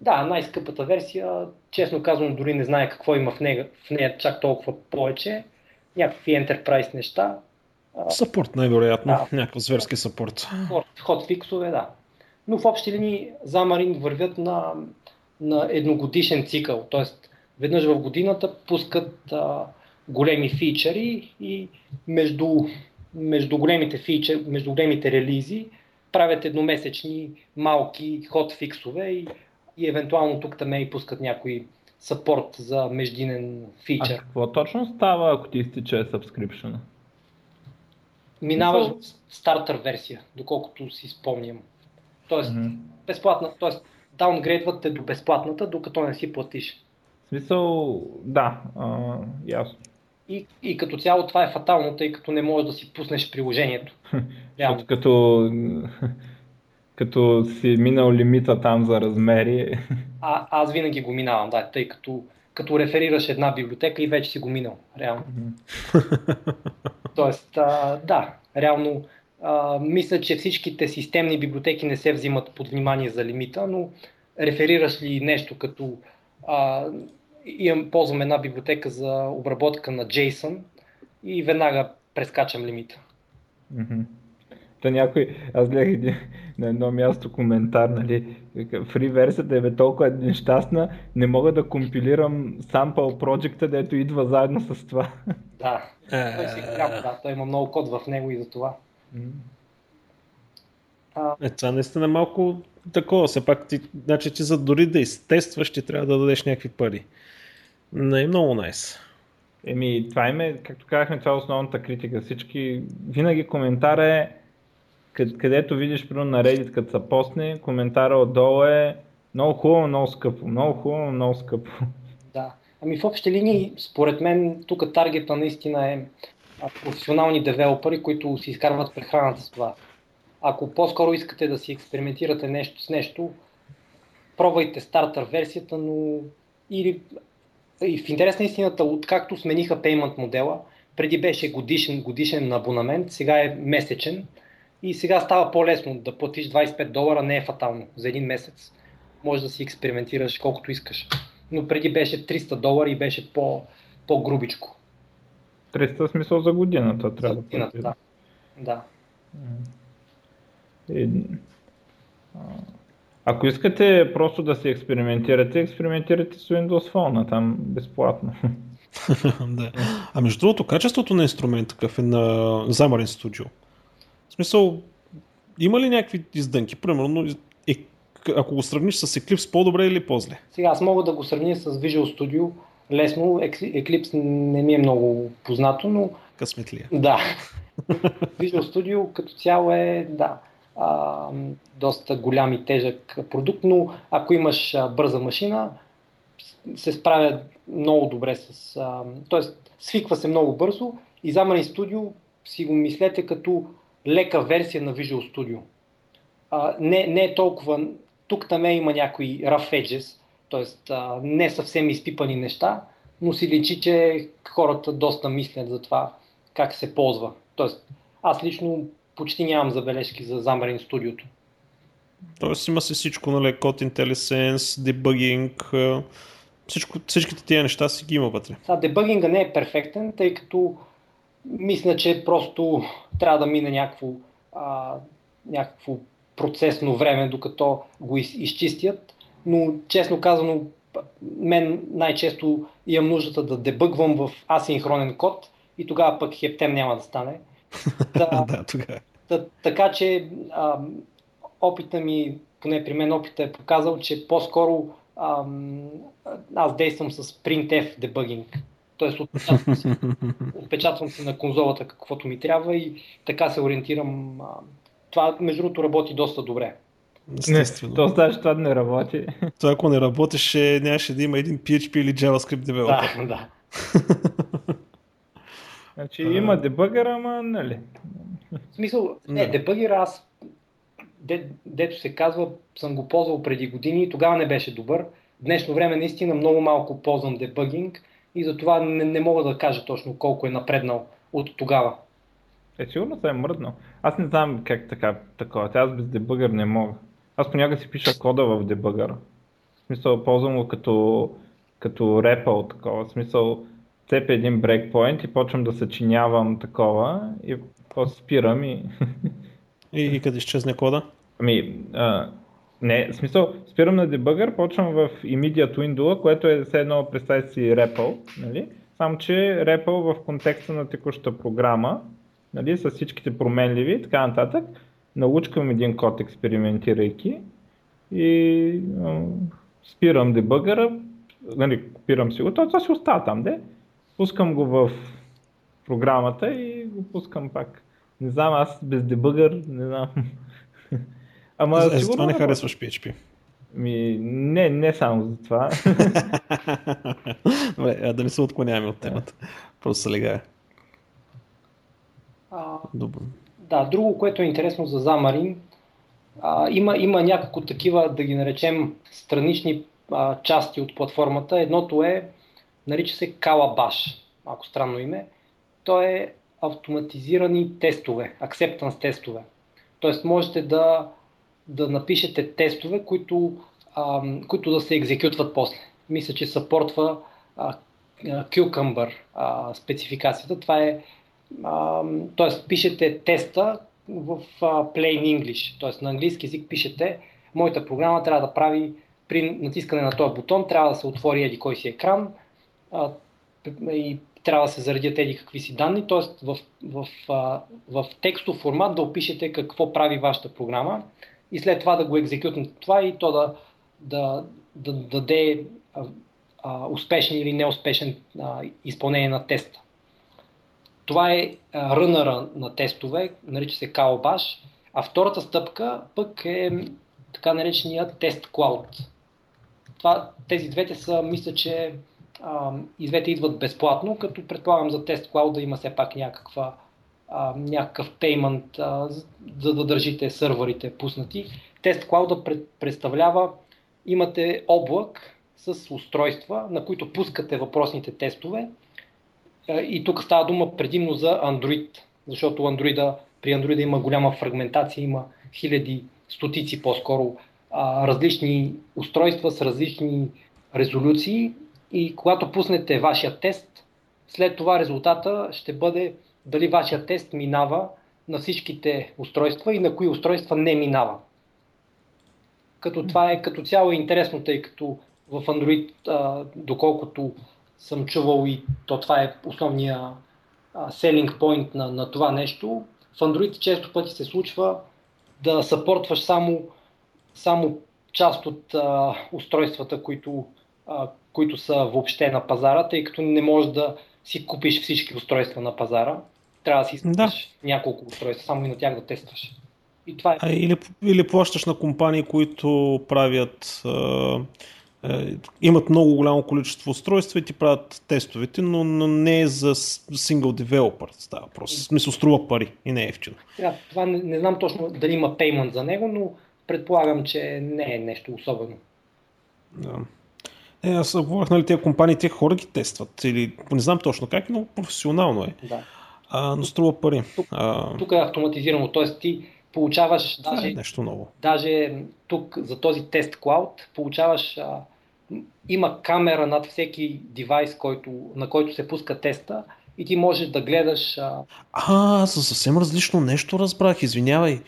Speaker 2: Да, най-скъпата версия, честно казвам, дори не знае какво има в нея, в нея чак толкова повече. Някакви enterprise неща.
Speaker 3: Съпорт най-вероятно, да. някакъв зверски съпорт.
Speaker 2: Хотфиксове, да. Но в общи линии Xamarin вървят на, на едногодишен цикъл, т.е веднъж в годината пускат а, големи фичъри и между, между, големите фичър, между големите релизи правят едномесечни малки хотфиксове и, и евентуално тук там и пускат някой сапорт за междинен фичър. А
Speaker 1: какво точно става, ако ти изтича subscription?
Speaker 2: Минаваш в стартър версия, доколкото си спомням. Тоест, mm-hmm. безплатна, тоест, даунгрейдват те до безплатната, докато не си платиш.
Speaker 1: В смисъл, да, а, ясно.
Speaker 2: И, и като цяло това е фатално, тъй като не можеш да си пуснеш приложението.
Speaker 1: Реално. като, като си минал лимита там за размери.
Speaker 2: А, аз винаги го минавам, да, тъй като като реферираш една библиотека и вече си го минал, реално. Тоест, а, да, реално а, мисля, че всичките системни библиотеки не се взимат под внимание за лимита, но реферираш ли нещо като а, имам, ползвам една библиотека за обработка на JSON и веднага прескачам лимита.
Speaker 1: Mm-hmm. Та някой, аз гледах на едно място коментар, нали, фри версията е толкова нещастна, не мога да компилирам sample project, дето идва заедно с това.
Speaker 2: Да, той си трябва, да, той има много код в него и за това.
Speaker 3: Е, това наистина е малко такова, все пак ти, значи ти за дори да изтестваш, ти трябва да дадеш някакви пари. Не е много найс. Nice.
Speaker 1: Еми, това име, както казахме, това е основната критика. Всички, винаги коментар е, където видиш, примерно на Reddit, като се постне, коментара отдолу е много хубаво, много скъпо, много хубаво, много скъпо.
Speaker 2: Да. Ами в общи линии, според мен, тук таргета наистина е професионални девелопери, които си изкарват прехраната с това. Ако по-скоро искате да си експериментирате нещо с нещо, пробвайте стартър версията, но или и в интерес на истината, откакто смениха payment модела, преди беше годишен, годишен абонамент, сега е месечен и сега става по-лесно да платиш 25 долара, не е фатално за един месец. Може да си експериментираш колкото искаш. Но преди беше 300 долара и беше по, по-грубичко.
Speaker 1: 300 смисъл за годината трябва за
Speaker 2: годината, да. да.
Speaker 1: И, ако искате просто да си експериментирате, експериментирате с Windows Phone, там безплатно.
Speaker 3: да. А между другото, качеството на инструмент такъв е на Xamarin Studio. В смисъл, има ли някакви издънки? Примерно, е, ако го сравниш с Eclipse, по-добре или по-зле?
Speaker 2: Сега аз мога да го сравня с Visual Studio. Лесно, Eclipse не ми е много познато, но...
Speaker 3: Късметлия.
Speaker 2: Да. Visual Studio като цяло е, да, а, доста голям и тежък продукт, но ако имаш а, бърза машина, се справя много добре с... А, тоест, свиква се много бързо и Xamarin Studio си го мислете като лека версия на Visual Studio. А, не, не е толкова... Тук там има някои rough edges, т.е. не съвсем изпипани неща, но си личи, че хората доста мислят за това как се ползва. Тоест, аз лично почти нямам забележки за Xamarin студиото.
Speaker 3: Тоест има си всичко, нали, Code IntelliSense, debugging, всичко, всичките тия неща си ги има вътре.
Speaker 2: Сега, дебъгинга не е перфектен, тъй като мисля, че просто трябва да мине някакво, а, някакво процесно време, докато го из, изчистят. Но, честно казано, мен най-често имам нуждата да дебъгвам в асинхронен код и тогава пък хептем няма да стане.
Speaker 3: Да, да тогава.
Speaker 2: Та, така че а, опита ми, поне при мен опита е показал, че по-скоро а, аз действам с printf дебъгинг. Тоест отпечатвам се, отпечатвам се на конзолата каквото ми трябва и така се ориентирам. Това между другото работи доста добре.
Speaker 1: Естествено. Не, то значи това не работи.
Speaker 3: Това ако не работеше, нямаше да има един PHP или JavaScript девелопер.
Speaker 2: Да, да.
Speaker 1: Значи а... има дебъгър, ама нали.
Speaker 2: В смисъл, не, дебъгър аз, де, дето се казва, съм го ползвал преди години и тогава не беше добър. В днешно време наистина много малко ползвам дебъгинг и затова не, не мога да кажа точно колко е напреднал от тогава.
Speaker 1: Е, сигурно се е мръднал. Аз не знам как така, такова. Аз без дебъгър не мога. Аз понякога си пиша кода в дебъгъра. В смисъл, ползвам го като, като репъл, такова. В смисъл, цепя един брейкпоинт и почвам да съчинявам такова и после спирам и...
Speaker 3: И, и къде изчезне кода?
Speaker 1: Ами, а, не, в смисъл, спирам на дебъгър, почвам в immediate window, което е все едно, представи си REPL, нали? Само, че REPL в контекста на текущата програма, нали, с всичките променливи и така нататък, научкам един код, експериментирайки и спирам дебъгъра, нали, копирам си го, това си остава там, де, пускам го в програмата и го пускам пак. Не знам, аз без дебъгър, не знам.
Speaker 3: Ама е, сигурно... това не харесваш PHP.
Speaker 1: Ми, не, не само за това.
Speaker 3: Добре, да не се отклоняваме от темата. Просто се легая.
Speaker 2: Добре. Да, друго, което е интересно за Замарин, а, има, има няколко такива, да ги наречем, странични а, части от платформата. Едното е, нарича се Calabash, малко странно име. То е автоматизирани тестове, acceptance тестове. Тоест можете да, да напишете тестове, които, а, които да се екзекютват после. Мисля, че съпортва а, Cucumber а, спецификацията. Това е, а, т.е. пишете теста в а, plain English, т.е. на английски язик пишете моята програма трябва да прави при натискане на този бутон, трябва да се отвори еди кой си екран а, и трябва да се заредят еди какви си данни, т.е. В, в, в, в текстов формат да опишете какво прави вашата програма и след това да го екзекютнете това и то да, да, да, да даде а, успешен или неуспешен а, изпълнение на теста. Това е рънъра на тестове, нарича се Calabash, а втората стъпка пък е така наречения тест. Това, тези двете са, мисля, че а, и двете идват безплатно, като предполагам за тест Cloud да има все пак някаква, а, някакъв пеймент, а, за да държите сървърите пуснати. Тест Cloud пред, представлява, имате облак с устройства, на които пускате въпросните тестове и тук става дума предимно за Android, защото Android, при Android има голяма фрагментация, има хиляди, стотици по-скоро различни устройства с различни резолюции и когато пуснете вашия тест, след това резултата ще бъде дали вашия тест минава на всичките устройства и на кои устройства не минава. Като това е като цяло интересно, тъй като в Android, доколкото съм чувал и то това е основния селинг point на, на това нещо. В Android често пъти се случва да съпортваш само, само част от а, устройствата, които, а, които са въобще на пазара, тъй като не можеш да си купиш всички устройства на пазара. Трябва да си искаш да. няколко устройства, само и на тях да тестваш.
Speaker 3: И това е. А, или, или плащаш на компании, които правят а, е, имат много голямо количество устройства и ти правят тестовете, но, но не е за сингъл девелопър става просто. В смисъл струва пари и не е ефтино.
Speaker 2: Това не, не знам точно дали има пеймент за него, но предполагам, че не е нещо особено.
Speaker 3: Да. Е, аз говорих, нали, тези компании, тези хора ги тестват. Или не знам точно как, но професионално е.
Speaker 2: Да.
Speaker 3: А, но струва пари.
Speaker 2: Тук, а... тук е автоматизирано, т.е. ти получаваш даже,
Speaker 3: е нещо ново.
Speaker 2: даже тук за този тест Cloud получаваш а, има камера над всеки девайс, който, на който се пуска теста и ти можеш да гледаш. А,
Speaker 3: а за съвсем различно нещо разбрах, извинявай.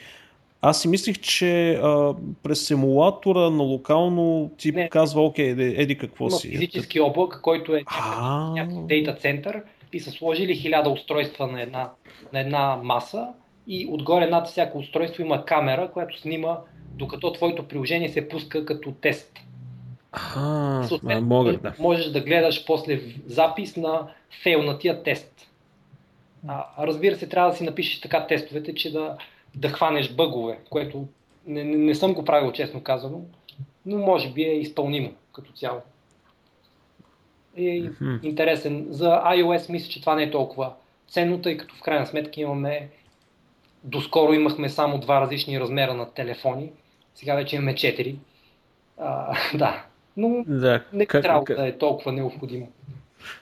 Speaker 3: Аз си мислих, че а, през симулатора на локално ти не, казва, окей, еди какво има си.
Speaker 2: физически облак, който е някакъв дейта център и са сложили хиляда устройства на една, на една маса и отгоре над всяко устройство има камера, която снима докато твоето приложение се пуска като тест.
Speaker 3: А, Съответно, мога, да.
Speaker 2: можеш да гледаш после запис на фейлнатия тест. А, разбира се, трябва да си напишеш така тестовете, че да, да хванеш бъгове, което не, не, не съм го правил, честно казано, но може би е изпълнимо като цяло. Е mm-hmm. интересен. За iOS мисля, че това не е толкова ценно, тъй като в крайна сметка имаме доскоро имахме само два различни размера на телефони, сега вече имаме четири. А, да, но да, не как, трябва как... да е толкова необходимо.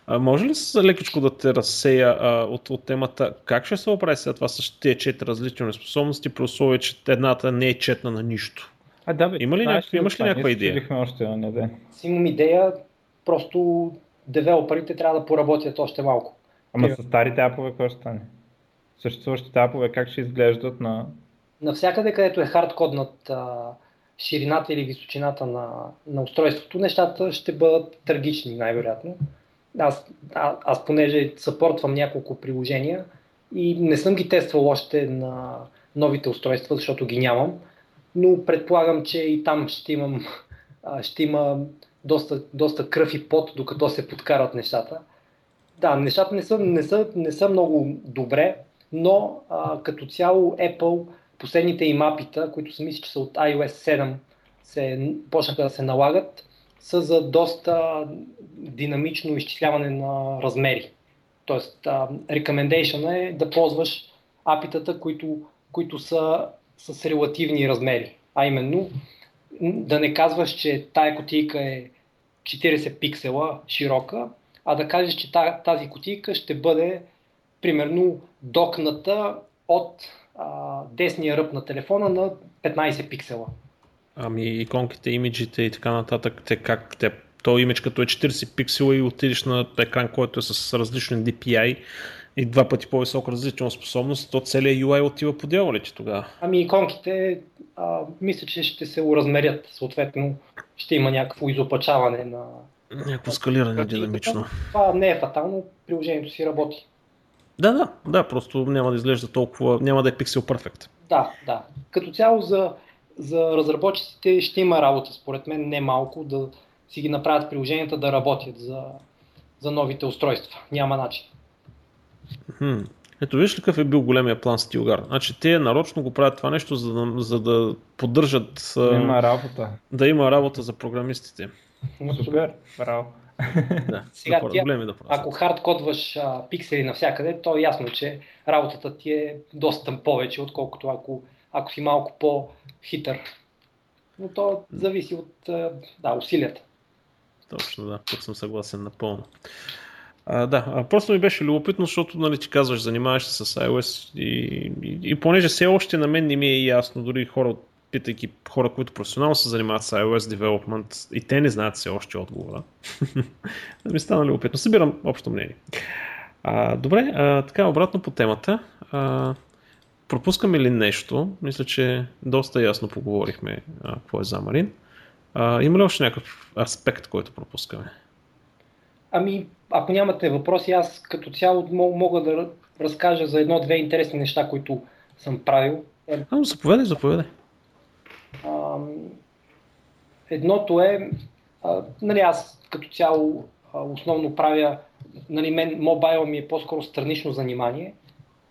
Speaker 3: А може ли с лекичко да те разсея а, от, от темата, как ще се оправи сега това с тези четири различни способности, при условие, че едната не е четна на нищо? А, да, бе, Има ли знаеш, някаква, имаш ли някаква идея?
Speaker 1: още на ден.
Speaker 2: Си имам идея, просто девелоперите трябва да поработят още малко.
Speaker 1: Ама с старите апове какво ще стане? Съществуващите апове как ще изглеждат на...
Speaker 2: Навсякъде, където е хардкоднат ширината или височината на, на устройството, нещата ще бъдат трагични, най-вероятно. Аз, а, аз понеже съпортвам няколко приложения и не съм ги тествал още на новите устройства, защото ги нямам, но предполагам, че и там ще имам ще има доста, доста кръв и пот, докато се подкарат нещата. Да, нещата не са, не са, не са много добре, но а, като цяло Apple последните им апита, които са мисля, че са от iOS 7, се, почнаха да се налагат, са за доста динамично изчисляване на размери. Тоест, recommendation е да ползваш апитата, които, които са с релативни размери. А именно, да не казваш, че тая котийка е 40 пиксела широка, а да кажеш, че тази котийка ще бъде примерно докната от а, десния ръб на телефона на 15 пиксела.
Speaker 3: Ами иконките, имиджите и така нататък, те как те, то имидж като е 40 пиксела и отидеш на екран, който е с различен DPI и два пъти по-висока различна способност, то целият UI отива по дяволите ли тогава?
Speaker 2: Ами иконките, а, мисля, че ще се уразмерят, съответно ще има някакво изопачаване на...
Speaker 3: Някакво скалиране динамично.
Speaker 2: Това не е фатално, приложението си работи.
Speaker 3: Да, да, да, просто няма да изглежда толкова, няма да е пиксел перфект.
Speaker 2: Да, да. Като цяло за, за разработчиците ще има работа, според мен, не малко, да си ги направят приложенията да работят за, за новите устройства. Няма начин.
Speaker 3: Хм. Ето виж ли какъв е бил големия план с Тилгар. Значи те нарочно го правят това нещо, за да, за да поддържат...
Speaker 1: Да има работа.
Speaker 3: Да има работа за програмистите.
Speaker 1: Супер, браво.
Speaker 3: Да, Сега, да тя, да
Speaker 2: ако хардкодваш а, пиксели навсякъде, то е ясно, че работата ти е доста повече, отколкото ако, ако си малко по-хитър. Но то зависи от да, усилията.
Speaker 3: Точно, да, тук съм съгласен напълно. А, да, а просто ми беше любопитно, защото нали, ти казваш, занимаваш се с iOS и, и, и понеже все още на мен не ми е ясно, дори хора, питайки хора, които професионално се занимават с iOS development и те не знаят все още отговора. ми стана любопитно. Събирам общо мнение. А, добре, а, така обратно по темата. А, пропускаме ли нещо? Мисля, че доста ясно поговорихме а, какво е Замарин. А, има ли още някакъв аспект, който пропускаме?
Speaker 2: Ами, ако нямате въпроси, аз като цяло мога да разкажа за едно-две интересни неща, които съм правил.
Speaker 3: А, заповедай, заповедай.
Speaker 2: А, едното е, а, нали аз като цяло а, основно правя, нали мен мобайл ми е по-скоро странично занимание,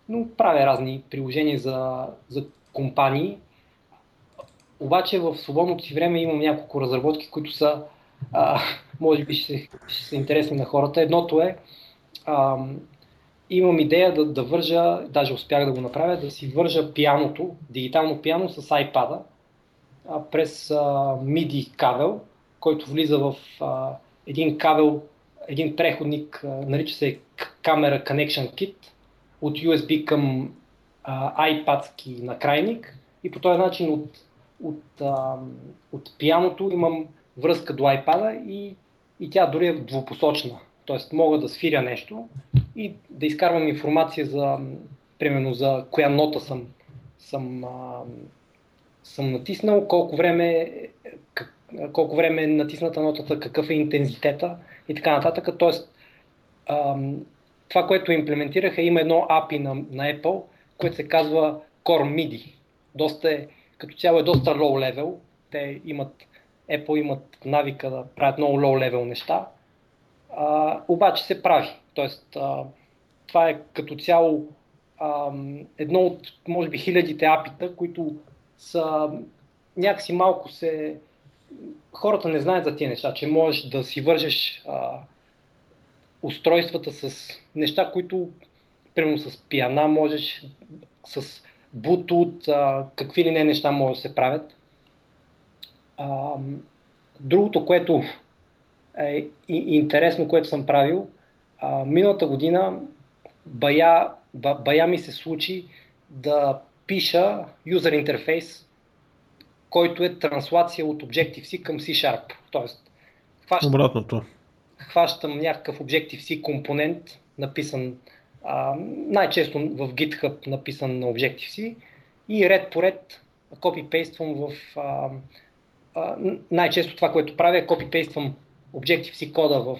Speaker 2: но правя разни приложения за, за компании. Обаче в свободното си време имам няколко разработки, които са а, може би ще, ще са интересни на хората. Едното е, а, имам идея да, да вържа, даже успях да го направя, да си вържа пианото, дигитално пиано с iPad през а, MIDI кабел, който влиза в а, един кабел, един преходник, а, нарича се камера Connection Kit, от USB към а, iPad-ски накрайник и по този начин от, от, а, от пианото имам връзка до iPad и, и тя дори е двупосочна. Тоест мога да свиря нещо и да изкарвам информация за, примерно, за коя нота съм, съм, а, съм натиснал, колко време, как, колко време е натисната нотата, какъв е интензитета и така нататък. Тоест, а, това, което имплементираха, има едно API на, на Apple, което се казва Core MIDI. Доста е, като цяло е доста low level. Те имат Apple имат навика да правят много low-level неща, а, обаче се прави. Тоест, а, това е като цяло а, едно от, може би, хилядите апита, които са някакси малко се... Хората не знаят за тези неща, че можеш да си вържеш а, устройствата с неща, които, примерно с пиана можеш, с Bluetooth, а, какви ли не неща може да се правят. А, другото, което е интересно, което съм правил, а, миналата година бая, бая ми се случи да пиша юзер интерфейс, който е транслация от Objective-C към C-Sharp. Тоест,
Speaker 3: хващам, Обратното.
Speaker 2: хващам някакъв Objective-C компонент, написан а, най-често в GitHub написан на Objective-C и ред по ред копипействам в а, най-често това, което правя е копипействам Objective-C кода в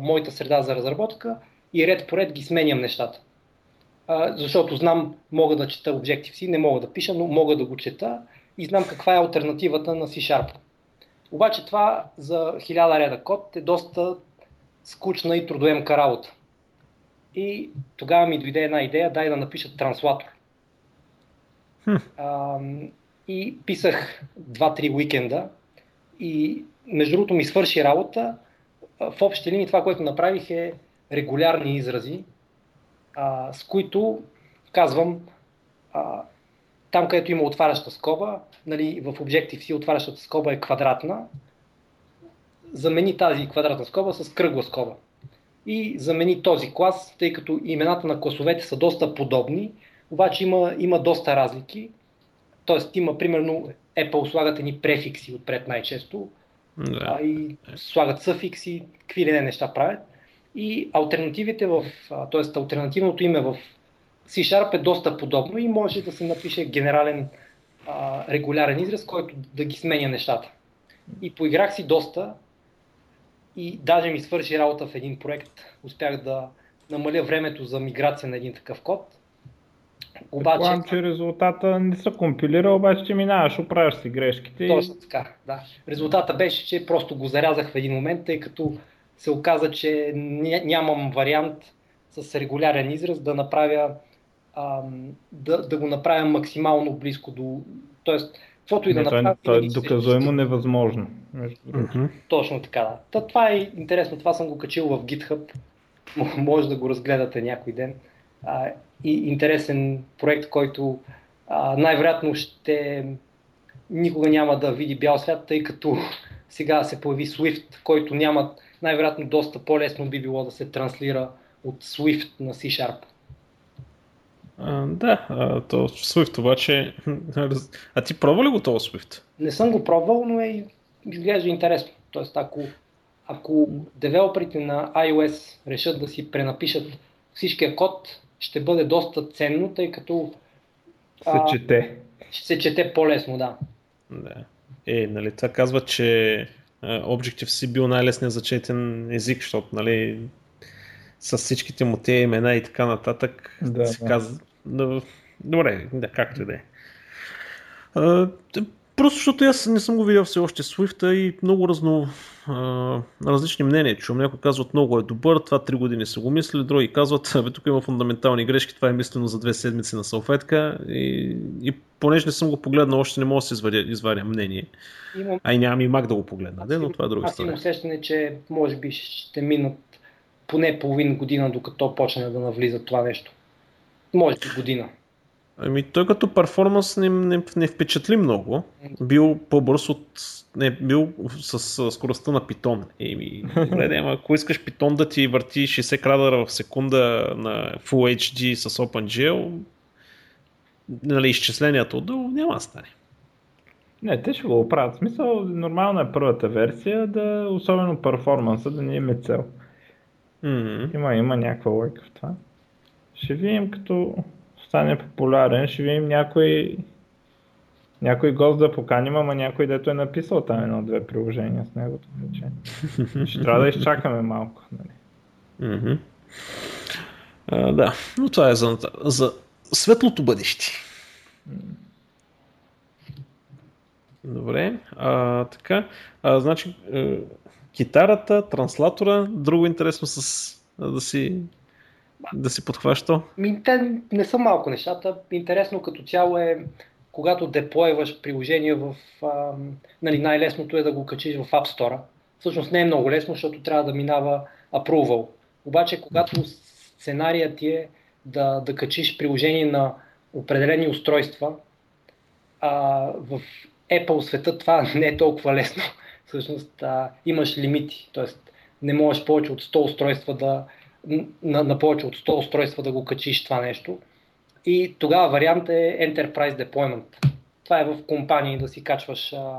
Speaker 2: моята среда за разработка и ред по ред ги сменям нещата. А, защото знам, мога да чета Objective-C, не мога да пиша, но мога да го чета и знам каква е альтернативата на C-Sharp. Обаче това за хиляда реда код е доста скучна и трудоемка работа. И тогава ми дойде една идея, дай да напиша транслатор. Хм. И писах 2-3 уикенда и между другото ми свърши работа. В общи линии това, което направих е регулярни изрази, а, с които казвам а, там, където има отваряща скоба, нали, в Objective-C отварящата скоба е квадратна, замени тази квадратна скоба с кръгла скоба. И замени този клас, тъй като имената на класовете са доста подобни, обаче има, има доста разлики. Тоест има, примерно, Apple слагат едни префикси отпред най-често, да. а, и слагат съфикси, какви ли не неща правят. И альтернативите в, т.е. альтернативното име в C-Sharp е доста подобно и може да се напише генерален а, регулярен израз, който да ги сменя нещата. И поиграх си доста и даже ми свърши работа в един проект. Успях да намаля времето за миграция на един такъв код.
Speaker 1: Обаче... Предполагам, че резултата не се компилира, обаче че минаваш, оправяш си грешките.
Speaker 2: Точно така, да. Резултата беше, че просто го зарязах в един момент, тъй като се оказа, че нямам вариант с регулярен израз да направя да, да го направя максимално близко до... Тоест, каквото и да направя...
Speaker 1: Това е доказуемо невъзможно.
Speaker 2: Точно така, да. Та, това е интересно, това съм го качил в GitHub. Може да го разгледате някой ден. А, и интересен проект, който а, най-вероятно ще никога няма да види бял свят, тъй като сега се появи Swift, който няма най-вероятно доста по-лесно би било да се транслира от Swift на C-Sharp.
Speaker 3: А, да, а, то Swift обаче... А ти пробва ли го това Swift?
Speaker 2: Не съм го пробвал, но е, изглежда интересно. Тоест, ако, ако девелоперите на iOS решат да си пренапишат всичкия код, ще бъде доста ценно, тъй като
Speaker 1: се а, чете.
Speaker 2: Ще се чете по-лесно, да.
Speaker 3: Да. Е, нали, това казва, че Objective-C бил най-лесният зачетен език, защото нали, с всичките му тези имена и така нататък да, се да. казва. Добре, да, както и да е. Просто защото аз не съм го видял все още Swift и много разно, а, различни мнения чувам. Някои казват много е добър, това 3 години са го мислили, други казват, бе, тук има фундаментални грешки, това е мислено за две седмици на салфетка и, и понеже не съм го погледнал, още не мога да се извадя, извадя мнение. Имам... А и нямам и мак да го погледна, де, но това е друга
Speaker 2: Аз имам усещане, че може би ще минат поне половин година, докато почне да навлиза това нещо. Може би година.
Speaker 3: Ами той като перформанс не, не, не впечатли много. Бил по-бърз от... Не, бил с, с скоростта на питон. Еми, добре, ама ако искаш питон да ти върти 60 крадъра в секунда на Full HD с OpenGL, нали, изчисленията отдолу няма да стане.
Speaker 1: Не, те ще го оправят. Смисъл, нормална е първата версия, да, особено перформанса, да не има цел. Mm-hmm. Има, има някаква лойка в това. Ще видим като стане популярен, ще видим някой някой гост да поканим, ама някой дето е написал там едно-две приложения с него. Че. Ще трябва да изчакаме малко. Нали?
Speaker 3: Mm-hmm. А, да, но това е за, за светлото бъдеще. Добре, а, така. А, значи, е, китарата, транслатора, друго интересно с да си да си подхваща?
Speaker 2: Те не са малко нещата. Интересно като цяло е, когато деплойваш приложение в... Нали, най-лесното е да го качиш в App Store. Всъщност не е много лесно, защото трябва да минава approval. Обаче, когато сценарият ти е да, да качиш приложение на определени устройства, а, в Apple света това не е толкова лесно. Всъщност а, имаш лимити, т.е. не можеш повече от 100 устройства да, на, на повече от 100 устройства да го качиш това нещо. И тогава вариант е Enterprise Deployment. Това е в компании да си качваш а,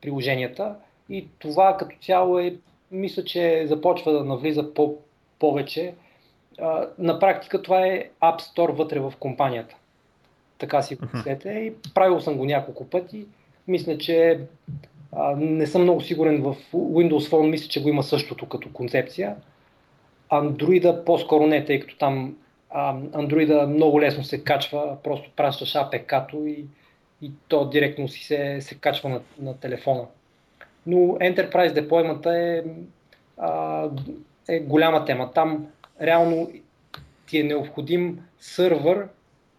Speaker 2: приложенията. И това като цяло е, мисля, че започва да навлиза по, повече. А, на практика това е App Store вътре в компанията. Така си го мислете. И правил съм го няколко пъти. Мисля, че а, не съм много сигурен в Windows Phone, мисля, че го има същото като концепция. Андроида по-скоро не, тъй като там Андроида много лесно се качва, просто пращаш APK-то и, и то директно си се, се качва на, на телефона. Но Enterprise Deployment е, а, е голяма тема. Там реално ти е необходим сървър,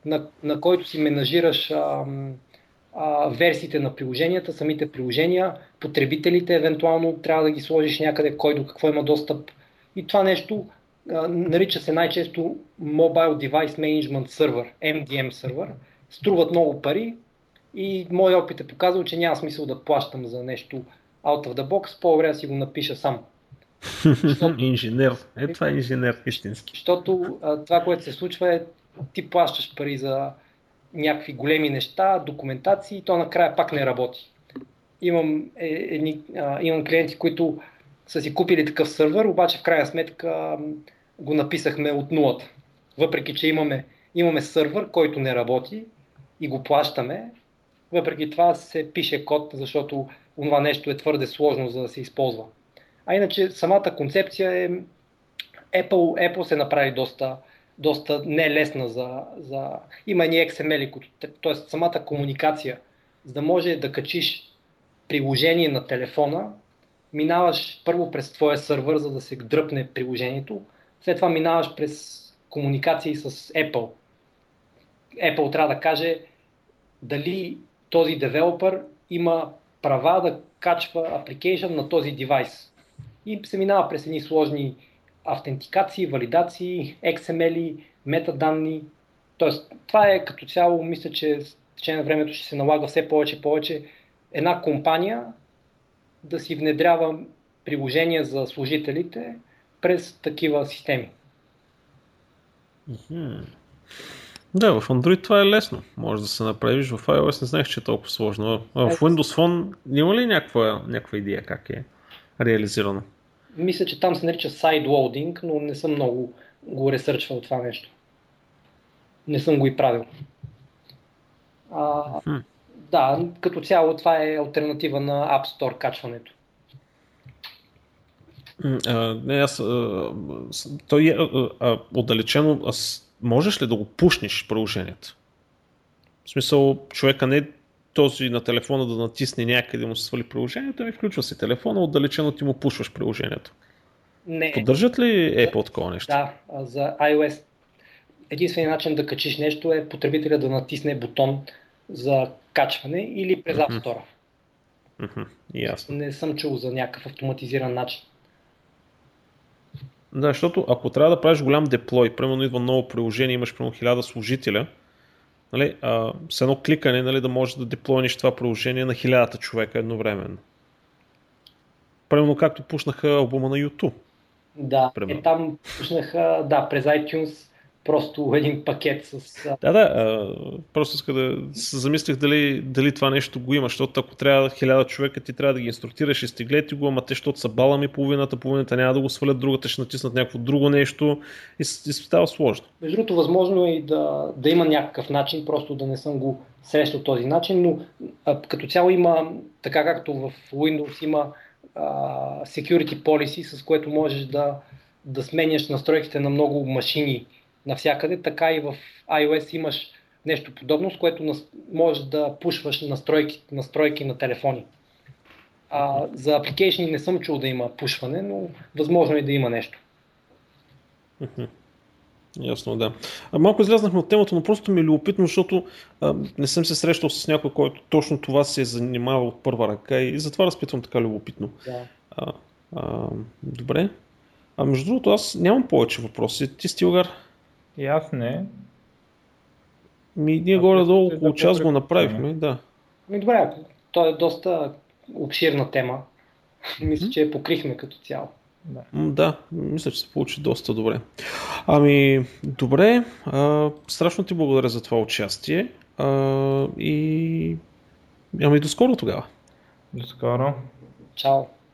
Speaker 2: на, на който си менажираш а, а, версиите на приложенията, самите приложения, потребителите, евентуално трябва да ги сложиш някъде кой до какво има достъп. И това нещо а, нарича се най-често Mobile Device Management Server, MDM сервер. Струват много пари и мой опит е показал, че няма смисъл да плащам за нещо out of the box, по-добре да си го напиша сам.
Speaker 3: инженер. Е, това е инженер истински.
Speaker 2: Защото а, това, което се случва е, ти плащаш пари за някакви големи неща, документации, то накрая пак не работи. Имам, е, едни, а, имам клиенти, които са си купили такъв сървър, обаче в крайна сметка го написахме от нулата. Въпреки, че имаме, имаме сървър, който не работи и го плащаме, въпреки това се пише код, защото това нещо е твърде сложно за да се използва. А иначе самата концепция е Apple, Apple се направи доста, доста нелесна за, за... Има едни XML, т.е. самата комуникация, за да може да качиш приложение на телефона, минаваш първо през твоя сървър, за да се дръпне приложението, след това минаваш през комуникации с Apple. Apple трябва да каже дали този девелопър има права да качва application на този девайс. И се минава през едни сложни автентикации, валидации, XML, метаданни. Тоест, това е като цяло, мисля, че с течение на времето ще се налага все повече и повече една компания да си внедрява приложения за служителите през такива системи.
Speaker 3: Да, в Android това е лесно. Може да се направиш. В iOS не знаех, че е толкова сложно. А в Windows Phone има ли някаква, някаква идея как е реализирано?
Speaker 2: Мисля, че там се нарича sideloading, но не съм много го ресърчвал това нещо. Не съм го и правил. А. Да, като цяло това е альтернатива на App Store качването.
Speaker 3: А, не, аз, а, той е а, отдалечено. Аз, можеш ли да го пушнеш приложението? В смисъл, човека не този на телефона да натисне някъде му се свали приложението, ами включва си телефона, отдалечено ти му пушваш приложението. Не. Поддържат ли Apple такова нещо?
Speaker 2: Да, за iOS единственият начин да качиш нещо е потребителя да натисне бутон за качване или през App Store.
Speaker 3: Mm-hmm. Ясно.
Speaker 2: Не съм чул за някакъв автоматизиран начин.
Speaker 3: Да, защото ако трябва да правиш голям деплой, примерно идва ново приложение, имаш примерно 1000 служителя, нали, а, с едно кликане нали, да можеш да деплойниш това приложение на хилядата човека едновременно. Примерно както пушнаха албума на YouTube.
Speaker 2: Да, е, там пушнаха, да, през iTunes просто един пакет с...
Speaker 3: Да, да, а, просто иска да се замислих дали, дали това нещо го има, защото ако трябва хиляда човека, ти трябва да ги инструктираш и стиглети го, ама те, защото са балами половината, половината няма да го свалят, другата ще натиснат някакво друго нещо и, и става сложно.
Speaker 2: Между другото, възможно е и да, да има някакъв начин, просто да не съм го срещал този начин, но а, като цяло има, така както в Windows има а, security policy, с което можеш да, да сменяш настройките на много машини навсякъде, така и в iOS имаш нещо подобно, с което можеш да пушваш настройки, настройки на телефони. А, за application не съм чул да има пушване, но възможно е да има нещо.
Speaker 3: Ясно, да. А, малко излязнахме от темата, но просто ми е любопитно, защото а, не съм се срещал с някой, който точно това се е занимавал от първа ръка и затова разпитвам така любопитно.
Speaker 2: Да.
Speaker 3: А, а, добре. А между другото, аз нямам повече въпроси. Ти, Стилгар?
Speaker 1: И аз не.
Speaker 3: Ми, ние горе-долу около час го направихме, да.
Speaker 2: Ми, добре, то е доста обширна тема. Мисля, че я покрихме като цяло.
Speaker 3: Да. да, мисля, че се получи доста добре. Ами, добре, а, страшно ти благодаря за това участие а, и ами до скоро тогава.
Speaker 1: До скоро.
Speaker 2: Чао.